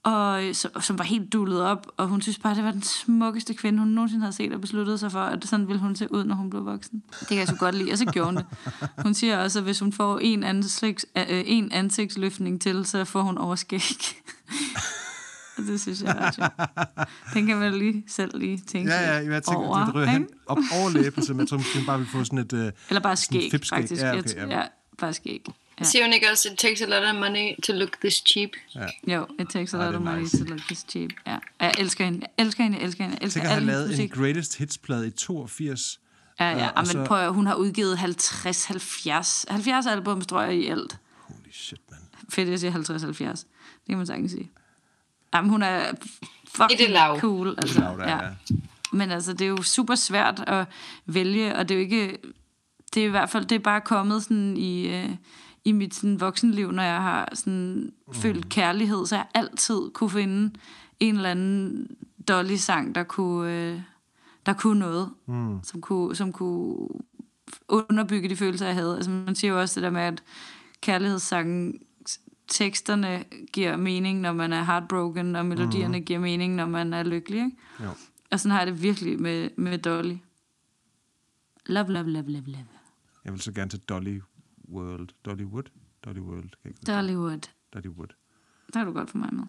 og som, som var helt dullet op, og hun synes bare, det var den smukkeste kvinde, hun nogensinde havde set, og besluttede sig for, at sådan ville hun se ud, når hun blev voksen. Det kan jeg så godt lide, og så gjorde hun det. Hun siger også, at hvis hun får en, ansigts, øh, en ansigtsløftning til, så får hun overskæg. Og det synes jeg er sjovt. Den kan man lige selv lige tænke Ja, ja, jeg tænker, over, det ryger hen op over læben, så jeg tror måske hun bare vil få sådan et... Uh, Eller bare skæg, faktisk. Ja, Ja, okay, ja. ja, bare skæg. Ja. Siger hun ikke også, it takes a lot of money to look this cheap? Jo, it takes a lot of er money nice. to look this cheap. Ja. Jeg elsker hende, jeg elsker hende, jeg elsker hende, jeg elsker Tænk at have lavet en musik. Greatest Hits-plade i 82. Ja, Øh, ja, og men så- prøv at, hun har udgivet 50, 70, 70 albums, tror jeg, i alt. Holy shit, man. Fedt, jeg siger 50, 70. Det kan man sagtens sige. Jamen, hun er fucking Det lav. cool. Altså, lav, der er, ja. Men altså, det er jo super svært at vælge, og det er jo ikke... Det er i hvert fald, det er bare kommet sådan i, øh, i mit sådan, voksenliv, når jeg har sådan, Mm. følt kærlighed, så jeg altid kunne finde en eller anden Dolly-sang, der kunne, øh, der kunne noget, mm. som, kunne, som kunne underbygge de følelser, jeg havde. Altså, man siger jo også det der med, at kærlighedssangen teksterne giver mening, når man er heartbroken, og melodierne mm. giver mening, når man er lykkelig. Ikke? Jo. Og sådan har jeg det virkelig med, med Dolly. Love, love, love, love, love. Jeg vil så gerne til Dolly World. Dolly Wood? Dolly World. Kan jeg ikke Dollywood. Dolly Wood. Der er du godt for mig med.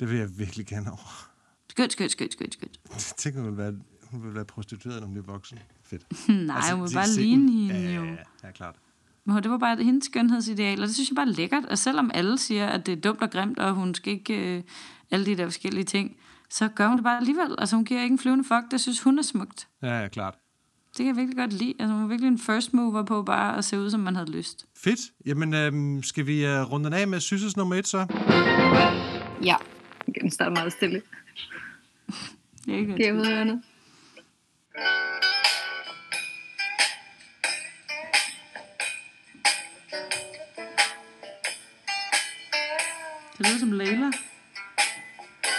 Det vil jeg virkelig gerne over. Skønt, skønt, skønt, skønt, skønt. Tænk, hun vil være, hun vil være prostitueret, når hun bliver voksen. Fedt. Nej, altså, hun vil bare ligne hende ja, jo. ja, ja, ja, klart. Men det var bare hendes skønhedsideal, og det synes jeg bare er lækkert. Og selvom alle siger, at det er dumt og grimt, og hun skal ikke øh, alle de der forskellige ting, så gør hun det bare alligevel. Altså hun giver ikke en flyvende fuck, det synes hun er smukt. Ja, ja, klart. Det kan jeg virkelig godt lide. Altså hun var virkelig en first mover på bare at se ud, som man havde lyst. Fedt. Jamen, øhm, skal vi uh, runde den af med Sysses nummer et, så? Ja. Den starter meget stille. Det er ikke Det lyder som Layla.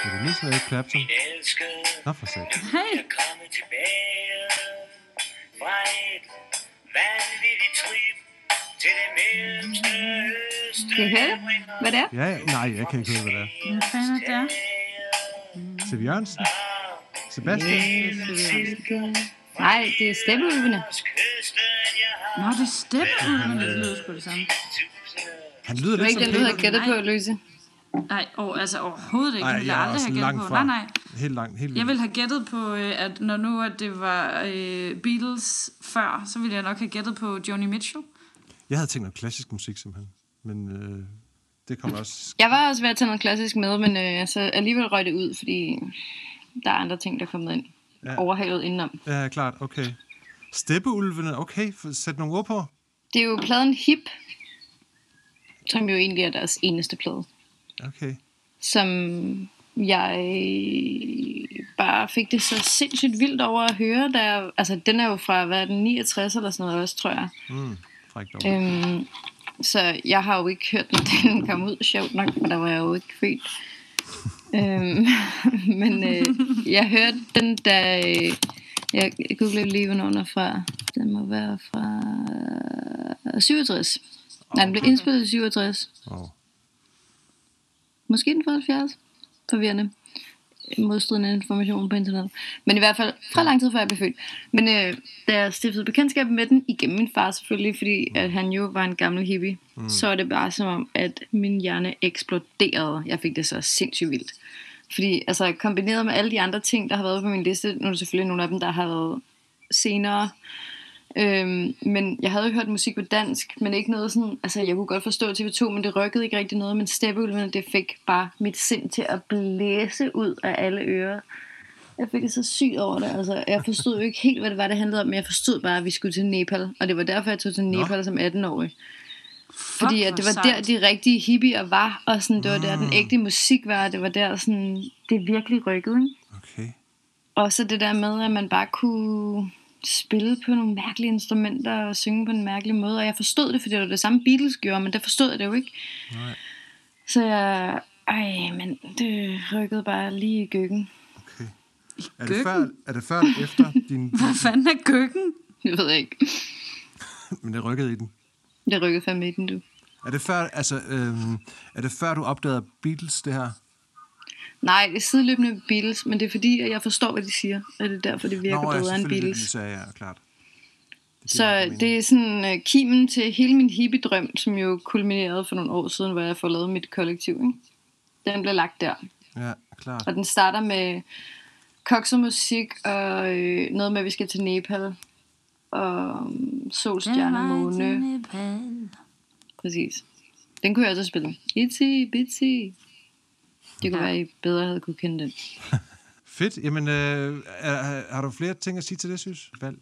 Er det lige sådan Eric Clapton? Nå, for sat. Hey! fra et vanvittigt trip til det mellemste østen. Kan I høre det? Hvad det er? Ja, ja. nej, jeg kan ikke høre, hvad det er. Hvad fanden er det? Siv Jørgensen? Sebastian? Nej, det er stemmeulvene. Nå, det stemmer, men det lyder sgu det samme. Han lyder Det var lidt ikke som den, du havde gættet på, Louise. Nej, oh, altså overhovedet ikke. Nej, jeg ville jeg aldrig have langt gættet på. fra. Nej, nej. Helt langt, helt Jeg vildt. ville have gættet på, øh, at når nu at det var øh, Beatles før, så ville jeg nok have gættet på Joni Mitchell. Jeg havde tænkt noget klassisk musik, simpelthen. Men øh, det kommer også... Jeg var også ved at tage noget klassisk med, men øh, så alligevel røg det ud, fordi der er andre ting, der er kommet ind. Ja. Overhalet indenom. Ja, klart, okay. Steppeulvene, okay, sæt nogle ord på. Det er jo pladen Hip, som jo egentlig er deres eneste plade. Okay. Som jeg bare fik det så sindssygt vildt over at høre. Der, altså, den er jo fra, hvad er den, 69 eller sådan noget også, tror jeg. Mm. Øhm, så jeg har jo ikke hørt den, den kom ud, sjovt nok, for der var jeg jo ikke født. øhm, men øh, jeg hørte den, da... Øh, jeg googlede lige, hvornår den er fra. Den må være fra øh, 67. Nej, den blev indspillet i 67. Oh. Måske den fra 70. Forvirrende. modstridende information på internettet. Men i hvert fald fra lang tid før jeg blev født. Men øh, da jeg stiftede bekendtskab med den, igennem min far selvfølgelig, fordi at han jo var en gammel hippie, mm. så var det bare som om, at min hjerne eksploderede. Jeg fik det så sindssygt vildt. Fordi altså kombineret med alle de andre ting, der har været på min liste, nu er der selvfølgelig nogle af dem, der har været senere, Øhm, men jeg havde jo hørt musik på dansk, men ikke noget sådan, altså jeg kunne godt forstå TV2, men det rykkede ikke rigtig noget, men Steppeulvene, det fik bare mit sind til at blæse ud af alle ører. Jeg fik det så sygt over det, altså jeg forstod jo ikke helt, hvad det var, det handlede om, men jeg forstod bare, at vi skulle til Nepal, og det var derfor, jeg tog til Nepal Nå. som 18-årig. Fordi at det var der, de rigtige hippier var, og sådan, det var der, den ægte musik var, det var der, sådan, det virkelig rykkede, ikke? Okay. Og så det der med, at man bare kunne spille på nogle mærkelige instrumenter og synge på en mærkelig måde. Og jeg forstod det, fordi det var det samme Beatles gjorde, men det forstod jeg det jo ikke. Nej. Så jeg, ej, men det rykkede bare lige i gyggen. Okay. Er det, før, er det før eller efter din... Hvad fanden er køkken? Det ved jeg ikke. Men det rykkede i den. Det rykkede fandme i den, du. Er det før, altså, øhm, er det før du opdagede Beatles, det her? Nej, det er sideløbende Beatles, men det er fordi, at jeg forstår, hvad de siger. Og det er derfor, det virker Nå, ja, bedre end selvfølgelig, Beatles. Det, sagde jeg, klart. Det Så det er sådan uh, kimen til hele min hippie-drøm, som jo kulminerede for nogle år siden, hvor jeg får lavet mit kollektiv. Ikke? Den blev lagt der. Ja, klart. Og den starter med koks og musik, og øh, noget med, at vi skal til Nepal. Og um, sol, stjerne, måne. Præcis. Den kunne jeg også spille. Itsy, bitsy. Det kunne Ja. være, at I bedre havde kunne kende den. Fedt. Jamen, øh, er, har du flere ting at sige til det, synes? Valg?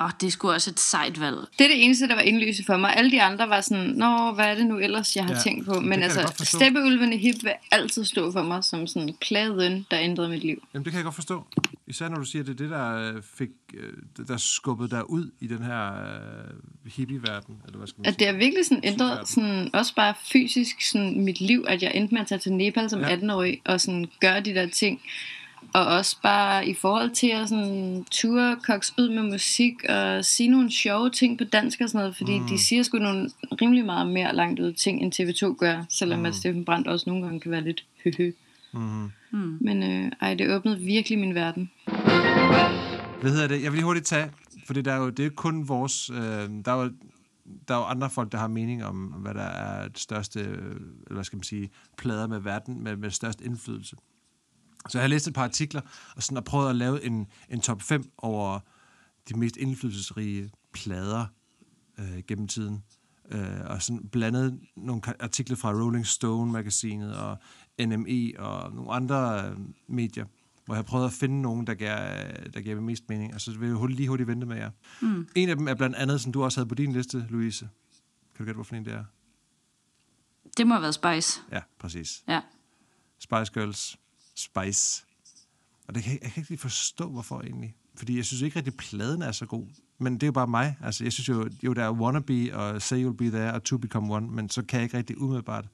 Åh, oh, det er sgu også et sejt valg. Det er det eneste, der var indlysende for mig. Alle de andre var sådan, nå, hvad er det nu ellers, jeg har Ja, tænkt på? Men altså. Steppeulvene hip vil altid stå for mig som sådan pladen, der ændrede mit liv. Jamen, det kan jeg godt forstå. Især når du siger, at det er det, der øh, fik, øh, der skubbede dig ud i den her øh, hippie-verden, eller hvad skal man At det sige? har virkelig sådan ændret sådan, også bare fysisk sådan, mit liv, at jeg endte med at tage til Nepal som ja. 18-årig og sådan, gøre de der ting. Og også bare i forhold til at sådan, ture koks ud med musik og sige nogle sjove ting på dansk og sådan noget, fordi mm. de siger sgu nogle rimelig meget mere langt ud ting, end TV2 gør, selvom mm. at Steffen Brandt også nogle gange kan være lidt høhø. Mm-hmm. Mm. Men øh, ej, det åbnede virkelig min verden. Hvad hedder det? Jeg vil lige hurtigt tage, for det er jo det er kun vores... Øh, der, er jo, der er jo andre folk, der har mening om, hvad der er det største, øh, eller hvad skal man sige, plader med verden, med, med størst indflydelse. Så jeg har læst et par artikler, og sådan har prøvet at lave en, en top 5 over de mest indflydelsesrige plader øh, gennem tiden. Øh, og sådan blandet nogle artikler fra Rolling Stone magasinet og NME og nogle andre øh, medier, hvor jeg har prøvet at finde nogen, der gav, der gav mest mening. Og så vil jeg lige hurtigt vente med jer. Mm. En af dem er blandt andet, som du også havde på din liste, Louise. Kan du gætte, hvorfor en det er? Det må have været Spice. Ja, præcis. Ja. Spice Girls. Spice. Og det kan, jeg, jeg kan ikke lige forstå, hvorfor egentlig. Fordi jeg synes ikke rigtig, pladen er så god. Men det er jo bare mig. Altså, jeg synes jo, jo der er Wannabe og Say You'll Be There og To Become One, men så kan jeg ikke rigtig umiddelbart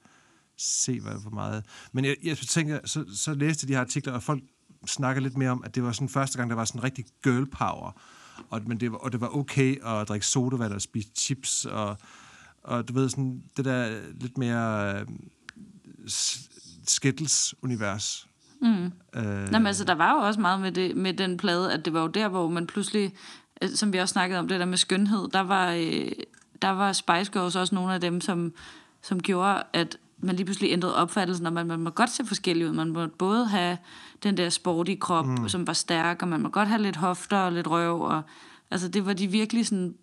se, hvad for meget. Men jeg, jeg tænker, så, så læste jeg de her artikler, og folk snakker lidt mere om, at det var sådan første gang, der var sådan rigtig girl power. Og, men det var, og det var okay at drikke sodavand og spise chips, og, og du ved, sådan det der lidt mere øh, Skittles-univers. Mm. Øh, Nå, men altså, der var jo også meget med, det, med den plade, at det var jo der, hvor man pludselig, øh, som vi også snakkede om, det der med skønhed, der var, øh, der var Spice Girls også nogle af dem, som, som gjorde, at man lige pludselig ændrede opfattelsen, og man, man må godt se forskellig ud. Man må både have den der sporty krop, mm. som var stærk, og man må godt have lidt hofter og lidt røv, og altså, det var de virkelig sådan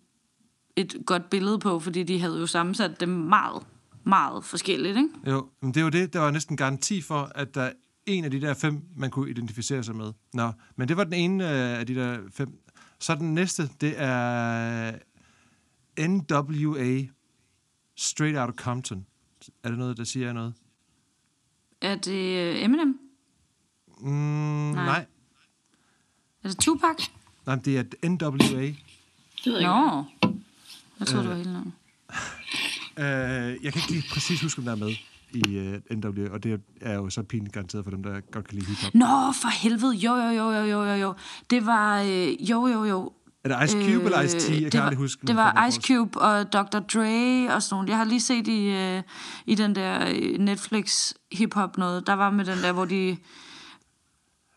et godt billede på, fordi de havde jo sammensat dem meget, meget forskelligt, ikke? Jo, men det er jo det, der var næsten garanti for, at der er en af de der fem, man kunne identificere sig med. Nå, men det var den ene øh, af de der fem. Så den næste, det er NWA, Straight Outta Compton. Er det noget, der siger noget? Er det øh, Eminem? Mm, nej. nej. Er det Tupac? Nej, det er NWA. Det ved jeg ikke. Nå. Jeg troede, det var hele navnet. Uh, jeg kan ikke lige præcis huske, om der er med i uh, NWA, og det er jo så pinligt garanteret for dem, der godt kan lide hiphop. Nå, for helvede. Jo, jo, jo, jo, jo, jo. Det var... Øh, jo, jo, jo. Er det Ice Cube øh, eller Ice-T? Jeg det kan var, aldrig huske. Det var Ice Cube og Dr. Dre og sådan nogle. Jeg har lige set i, øh, i den der øh, Netflix hip-hop noget. Der var med den der, hvor de...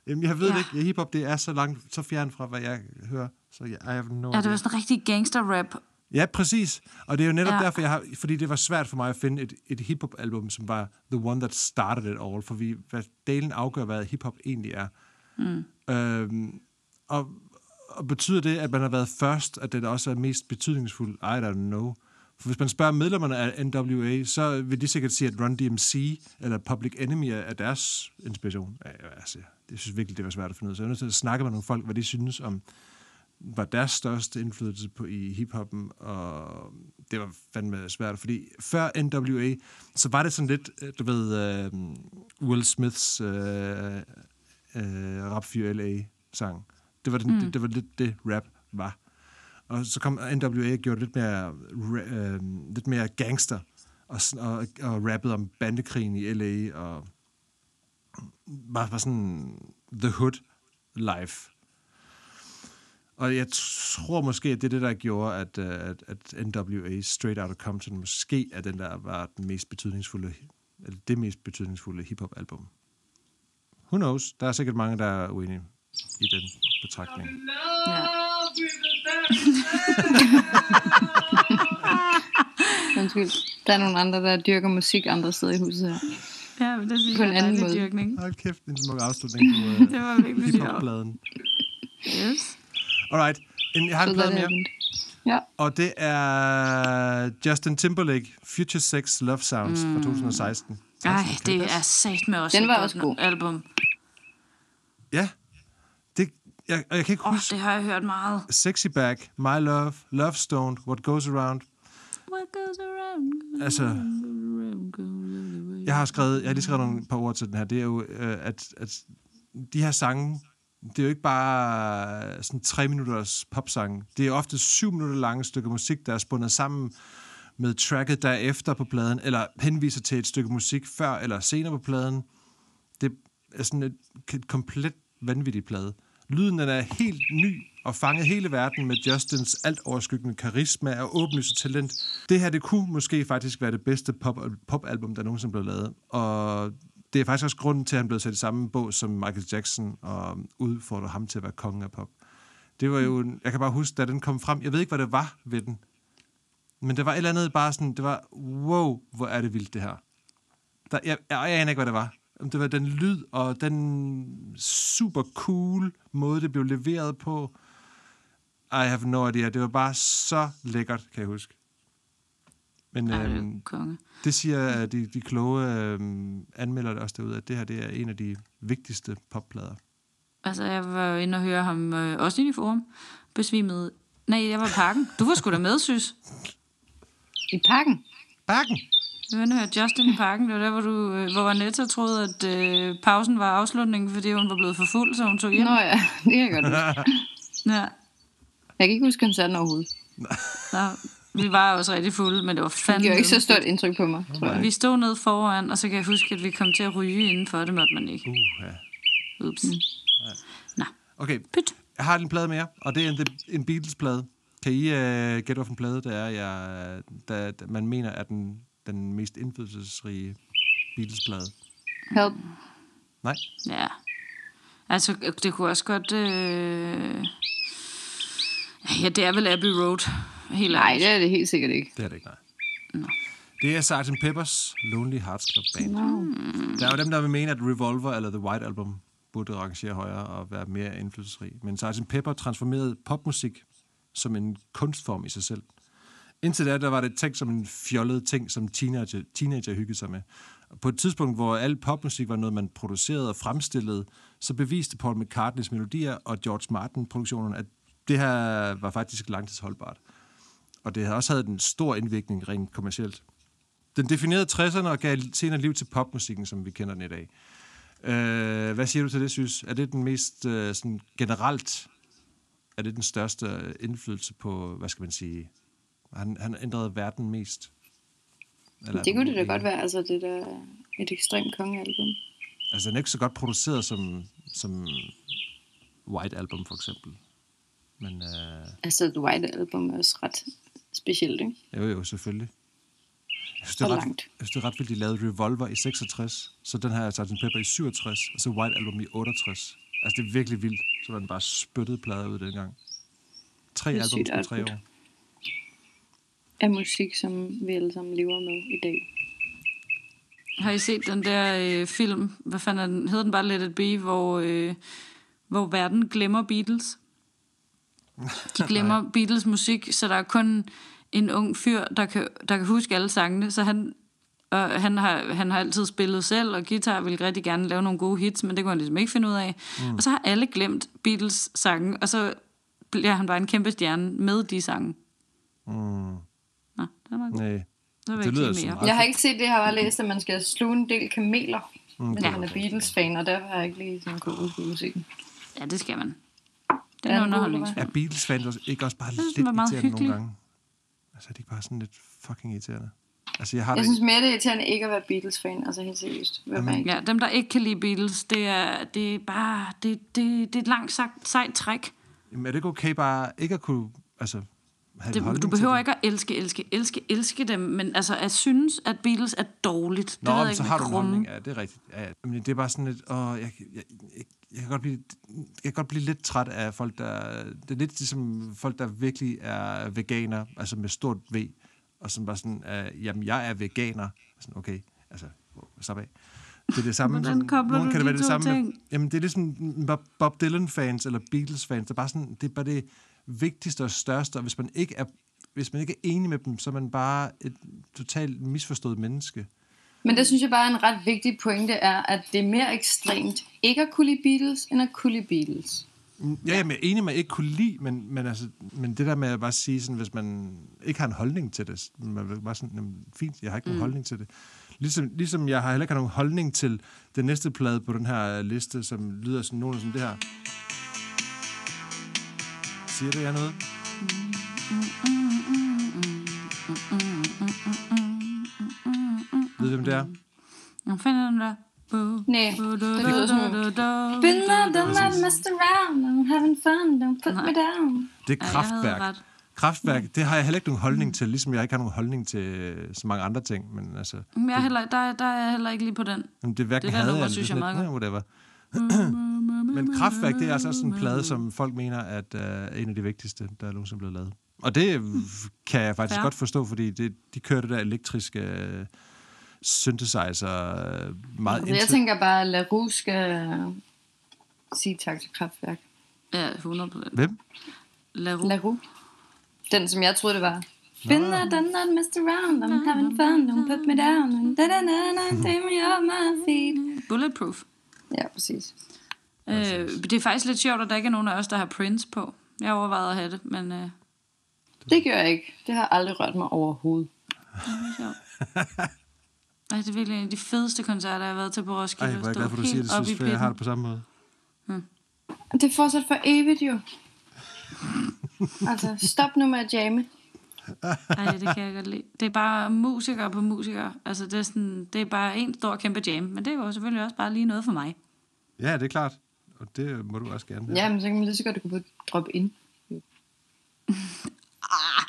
Jamen, jeg ved Ja. ikke. Hip-hop, det er så langt, så fjern fra, hvad jeg hører. Så jeg, I have no Ja, det var sådan en rigtig gangster-rap. Ja, præcis. Og det er jo netop Ja. derfor, jeg har, fordi det var svært for mig at finde et, et hip-hop-album, som var the one that started it all, for vi, hvad delen afgør, hvad hip-hop egentlig er. Mm. Øhm, og, og betyder det, at man har været først, at det også er mest betydningsfuld? I don't know. For hvis man spørger medlemmerne af NWA, så vil de sikkert sige, at Run DMC eller Public Enemy er, er deres inspiration. Ja, altså, jeg synes virkelig, det var svært at finde ud af. Så jeg er nødt til at snakke med nogle folk, hvad de synes om var deres største indflydelse på i hiphoppen, og det var fandme svært, fordi før NWA, så var det sådan lidt, øh, du ved, uh, Will Smiths uh, uh, Rap for LA-sang. Det var, den, mm. det, det var lidt det, rap var. Og så kom NWA og gjorde det lidt mere, øh, lidt mere gangster, og, og, og rappede om bandekrigen i LA, og var, var sådan The Hood life. Og jeg tror måske, at det er det, der gjorde, at, øh, at, at NWA Straight Outta Compton måske er den, der var den mest betydningsfulde, eller det mest betydningsfulde hiphop-album. Who knows? Der er sikkert mange, der er uenige i den betragtning. Ja. Undskyld. Der er nogle andre, der dyrker musik andre steder i huset her. Ja, men det synes På en jeg er anden måde. dyrkning. Hold kæft, en smuk afslutning på uh, Det var virkelig hiphop-pladen. Yes. Alright, en, jeg har en plade er mere, det. Ja. og det er Justin Timberlake, Future Sex Love Sounds fra 2016. Ej, Altså, kan det er sat med også Den var også god. album. Ja, det, jeg, jeg kan ikke Åh, oh, huske... det har jeg hørt meget. Sexy Back, My Love, Love Stoned, What Goes Around. What goes around, goes Altså, jeg har skrevet, jeg har lige skrevet nogle par ord til den her. Det er jo, øh, at, at de her sange, det er jo ikke bare sådan tre minutters popsang. Det er ofte syv minutter lange stykker musik, der er spundet sammen med tracket derefter på pladen, eller henviser til et stykke musik før eller senere på pladen. Det er sådan et, et komplet vanvittigt plade. Lyden den er helt ny og fanget hele verden med Justins alt overskyggende karisma og åbenlyse talent. Det her, det kunne måske faktisk være det bedste pop, popalbum, der nogensinde blev lavet. Og det er faktisk også grunden til, at han blev sat i samme bås som Michael Jackson og udfordrede ham til at være kongen af pop. Det var jo, en- jeg kan bare huske, da den kom frem, jeg ved ikke, hvad det var ved den, men det var et eller andet bare sådan, det var, wow, hvor er det vildt det her. Der, jeg, jeg, jeg aner ikke, hvad det var. Om Det var den lyd og den super cool måde, det blev leveret på. I have no idea. Det var bare så lækkert, kan jeg huske. Men Ej, øhm, konge. det siger de, de kloge øhm, anmelder det også derude, at det her det er en af de vigtigste popplader. Altså, jeg var inde og høre ham øh, også inde i forum. Besvimede. Nej, jeg var i parken. Du var sgu da med, synes. I parken. Bakken! Jeg var inde og høre Justin i parken. Det var der, hvor, du, øh, hvor Anetta troede, at øh, pausen var afslutningen, fordi hun var blevet for fuld, så hun tog hjem. Nå ja, det kan jeg godt huske. Ja. Jeg kan ikke huske koncerten overhovedet. Nå, vi var også rigtig fulde, men det var Det fandme... gjorde ikke så stort indtryk på mig, tror jeg. Vi stod nede foran, og så kan jeg huske, at vi kom til at ryge indenfor. Det måtte man ikke. Uh, ja. Ups. Okay, Pyt. jeg har en plade mere, og det er en, en Beatles-plade. Kan I uh, gætte, hvilken plade det er, jeg, der, der, man mener er den, den mest indflydelsesrige Beatles-plade? Help. Nej? Ja. Altså, det kunne også godt... Øh... Ja, det er vel Abbey Road. Helt Nej, det er det helt sikkert ikke. Det er det ikke, nej. Det er Sgt. Peppers Lonely Hearts Club Band. No. Der er jo dem, der vil mene, at Revolver eller The White Album burde rangere højere og være mere indflydelsesrig. Men Sgt. Pepper transformerede popmusik som en kunstform i sig selv. Indtil da, der var det tænkt som en fjollet ting, som teenager, teenager hyggede sig med. Og på et tidspunkt, hvor al popmusik var noget, man producerede og fremstillede, så beviste Paul McCartneys melodier og George Martin-produktionen, at det her var faktisk langtidsholdbart. Og det havde også havde en stor indvirkning rent kommercielt. Den definerede 60'erne og gav senere liv til popmusikken, som vi kender den i dag. Øh, hvad siger du til det, synes? Er det den mest øh, sådan generelt, er det den største indflydelse på, hvad skal man sige, han, han ændrede verden mest? Eller, Det kunne det da godt være, altså det der er et ekstremt kongealbum. Altså, den er ikke så godt produceret som, som White Album, for eksempel. Men øh, Altså, The White Album er også ret specielt, ikke? jo, jo, selvfølgelig. Jeg synes, det er ret, langt. jeg synes, det er ret vildt, de lavede Revolver i 66, så den her Sgt. Pepper i 67, og så White Album i 68. Altså, det er virkelig vildt. Så var den bare spyttet plader ud dengang. Tre album på tre år. Af musik, som vi alle sammen lever med i dag. Har I set den der øh, film, hvad fanden er den, hedder den bare Let It Be, hvor, øh, hvor verden glemmer Beatles? De glemmer Beatles musik, så der er kun en ung fyr, der kan, der kan huske alle sangene, så han, og han, har, han har altid spillet selv, og guitar ville rigtig gerne lave nogle gode hits, men det kunne han ligesom ikke finde ud af. Mm. Og så har alle glemt Beatles sange, og så bliver han bare en kæmpe stjerne med de sange. Mm. Nå, det var godt. Nej. Det jeg lyder som mere. Jeg har ikke set det, jeg har bare læst, at man skal sluge en del kameler, Mm, hvis man er Beatles-fan, og derfor har jeg ikke lige sådan gået ud på musikken. Ja, det skal man. Det Er er den en god, underholdningsfilm. Er Beatles-fans også- ikke også bare synes, lidt den var meget irriterende nogle hyggelig. gange? Altså, er de ikke bare sådan lidt fucking irriterende? Altså, jeg har Jeg det... synes mere, det er irriterende ikke at være Beatles-fan, altså helt seriøst. Ja, dem, der ikke kan lide Beatles, det er, det er bare... Det, det, det er et langt sagt, sejt træk. Jamen, er det ikke okay bare ikke at kunne... Altså, Det, du behøver det? ikke at elske, elske, elske, elske dem, men altså at synes, at Beatles er dårligt, Nå, det men så ikke har med du en holdning. Ja, det er rigtigt. Ja, ja. Men det er bare sådan lidt... Åh, jeg, jeg, jeg, jeg, kan godt blive, jeg kan godt blive lidt træt af folk, der... Det er lidt ligesom folk, der virkelig er veganer, altså med stort V, og som bare sådan, uh, jamen, jeg er veganer. Sådan, okay, altså, slap af. Det er det samme. Hvordan kobler nogen du kan det de være det to samme med, ting? Jamen, det er ligesom Bob- Bob Dylan-fans eller Beatles-fans. Det er bare sådan, det er bare det vigtigste og største, og hvis man ikke er, hvis man ikke er enig med dem, så er man bare et totalt misforstået menneske. Men det synes jeg bare er en ret vigtig pointe, er, at det er mere ekstremt ikke at kunne lide Beatles, end at kunne lide Beatles. Mm, Ja, jeg er enig med, at jeg ikke kunne lide, men, men, altså, men det der med at bare sige, sådan, hvis man ikke har en holdning til det, man vil bare sådan, jamen, fint, jeg har ikke nogen holdning til det. Ligesom, ligesom jeg har heller ikke nogen holdning til den næste plade på den her liste, som lyder sådan nogen som det her. Siger det jer noget? Ved du, hvem det er? Nu finder den der. Nej, det lyder du, Been du. that, messed around, I'm having fun, don't put me down. Det er jeg havde kraftværk. Kraftværk, det har jeg heller ikke nogen holdning til, ligesom jeg ikke har nogen holdning til øh, så mange andre ting, men altså, Men jeg er heller, der, der er jeg heller ikke lige på den. Jamen, det er hverken Det der had nummer eller synes jeg meget "Nå, whatever. Men Kraftværk, det er altså også en plade, som folk mener, at uh, er en af de vigtigste, der er nogensinde blevet lavet. Og det øh, kan jeg faktisk Fair. godt forstå, fordi det, de kører det der elektriske øh, synthesizer øh, meget Altså, jeg tænker bare, at LaRue skal sige tak til kraftværk. Ja, 100 procent. Hvem? LaRue. LaRue. Den, som jeg troede, det var. Been there, done that, messed around, I'm having fun, don't put me down, da da da da, take me off my feet. Bulletproof. Ja, præcis. Øh, det er faktisk lidt sjovt, at der ikke er nogen af os, der har Prince på. Jeg overvejede at have det, men øh, Det gør jeg ikke. Det har aldrig rørt mig overhovedet. det er sjovt. Ej, det er virkelig en af de fedeste koncerter, jeg har været til på Roskilde. Ej, hvor er jeg glad for, at du siger det, synes, for jeg har det på samme måde. Det er fortsat for evigt jo. altså, stop nu med at jamme. Ej, det kan jeg godt lide. Det er bare musikere på musikere. Altså, det er, sådan, det er bare en stor kæmpe jam. Men det er jo selvfølgelig også bare lige noget for mig. Ja, det er klart. Og det må du også gerne. Ja, men så kan man lige så godt gå på drop ind. Ah,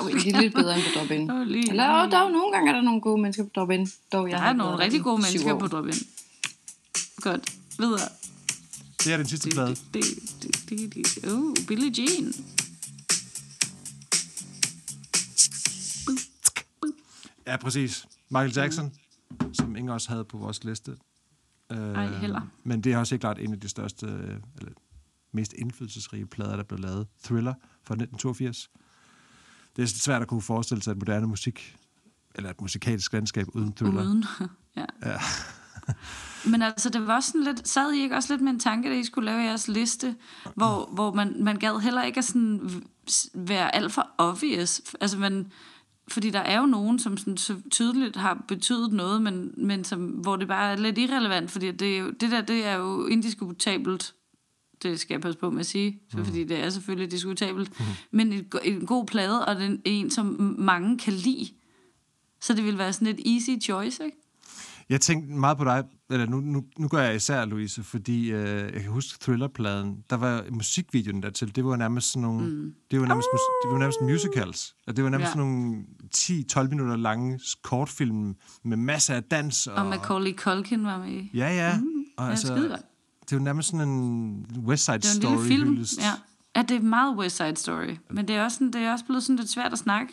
Okay. Det er lidt bedre end på drop ind. det var lige, Eller åh, dog, nogle gange er der nogle gode mennesker på drop ind. Dog, jeg der har er nogle der rigtig gode mennesker på drop -in. Godt. Videre. Det er den sidste plade. Det, det, det, det, det. Uh, Billie Jean. Ja, præcis. Michael Jackson, som ingen også havde på vores liste. Øh, Ej, heller. Men det er også helt klart en af de største, øh, eller mest indflydelsesrige plader, der blev lavet. Thriller fra 1982. Det er svært at kunne forestille sig et moderne musik, eller et musikalsk landskab uden Thriller. Uden. ja. Ja. Men altså, det var sådan lidt, sad I ikke også lidt med en tanke, da I skulle lave jeres liste, hvor, hvor man, man gad heller ikke at sådan være alt for obvious. Altså, man, fordi der er jo nogen, som sådan så tydeligt har betydet noget, men, men som, hvor det bare er lidt irrelevant, fordi det, er jo, det der, det er jo indiskutabelt. Det skal jeg passe på med at sige, for, fordi det er selvfølgelig diskutabelt. Men et, en god plade, og den en, som mange kan lide. Så det vil være sådan et easy choice, ikke? Jeg tænkte meget på dig, eller nu, nu, nu gør jeg især, Louise, fordi øh, jeg kan huske Thriller-pladen, der var musikvideoen dertil, det var nærmest sådan nogle, mm. det var nærmest, mus- det var nærmest musicals, og det var nærmest Ja. sådan nogle 10-12 minutter lange kortfilm med masser af dans. Og, Og Macaulay Culkin var med. Ja, ja. Mm. Og Ja, altså, det jo nærmest sådan en West Side Det er jo en Story lille film. hyldest. Ja. ja, det er meget West Side Story. Men det er også, sådan, det er også blevet sådan lidt svært at snakke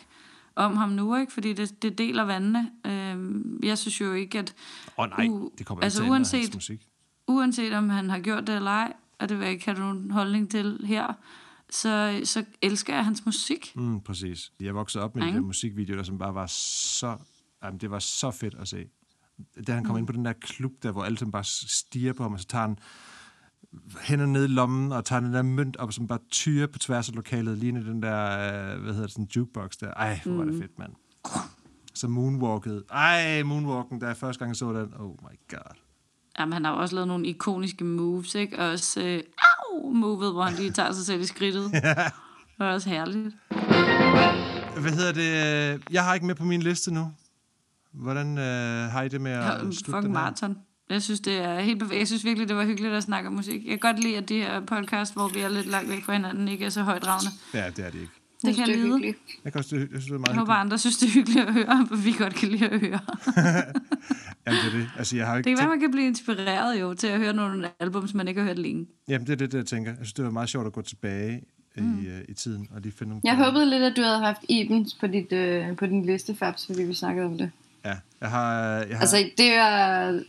om ham nu, ikke? Fordi det, det deler vandene. Øhm, jeg synes jo ikke, at Åh oh, nej, U- det kommer altså ikke ændre hans uanset- musik. uanset om han har gjort det eller ej, og det vil jeg ikke have nogen holdning til her, så, så elsker jeg hans musik. Mm, præcis. Jeg voksede op med de Ikke? der musikvideoer, som bare var så... Jamen, det var så fedt at se. Da han kom Mm. ind på den der klub, der hvor alle bare stiger på ham, og så tager han hænderne ned i lommen, og tager den der mønt op, som bare tyrer på tværs af lokalet, lige den der, øh, hvad hedder det, sådan jukebox der. Ej, hvor var det fedt, mand. Så moonwalket. Ej, moonwalken, da jeg første gang så den. Oh my god. Jamen, han har jo også lavet nogle ikoniske moves, ikke? Og også øh, au, movet, hvor han lige tager sig selv i skridtet. Det er også herligt. Hvad hedder det? Jeg har ikke med på min liste nu. Hvordan øh, har I det med at Ja, slutte fucking maraton. Jeg synes, det er helt bevæget. Jeg synes virkelig, det var hyggeligt at snakke om musik. Jeg kan godt lide, at det her podcast, hvor vi er lidt langt væk fra hinanden, ikke er så højdragende. Ja, det er det ikke. Det kan jeg er lide. hyggeligt. Jeg, kan også, jeg synes, det er meget Jeg håber, andre synes, det er hyggeligt at høre, hvad vi godt kan lide at høre. Jamen, det er det. Altså, jeg har ikke Det kan være, tænkt- man kan blive inspireret jo til at høre nogle album, som man ikke har hørt længe. Jamen, det er det, det, jeg tænker. Jeg synes, det var meget sjovt at gå tilbage mm. i, uh, i tiden og lige finde nogle... Jeg håbede lidt, at du havde haft Ibens på, dit, øh, på din liste, Fabs, fordi vi snakkede om det. Ja, jeg har... Jeg har Altså, det er,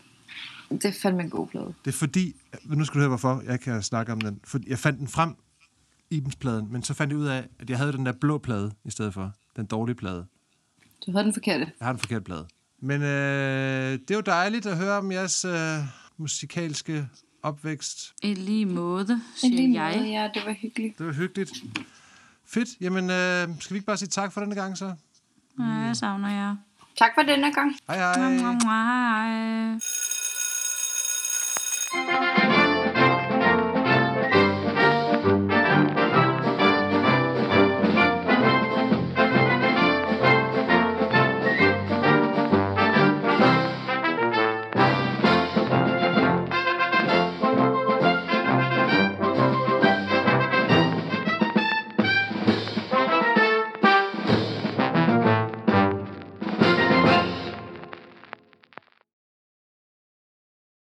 det er fandme en god plade. Det er fordi... Nu skal du høre, hvorfor jeg kan snakke om den. For jeg fandt den frem, Ibens-pladen, men så fandt jeg ud af, at jeg havde den der blå plade i stedet for. Den dårlige plade. Du havde den forkerte. Jeg har den forkerte plade. Men øh, det er jo dejligt at høre om jeres øh, musikalske opvækst. I lige måde, I siger lige jeg. måde, ja, det var hyggeligt. Det var hyggeligt. Fedt. Jamen, øh, skal vi ikke bare sige tak for denne gang så? Ja, jeg savner jer. Tak for denne gang. Hej hej. Hej. Música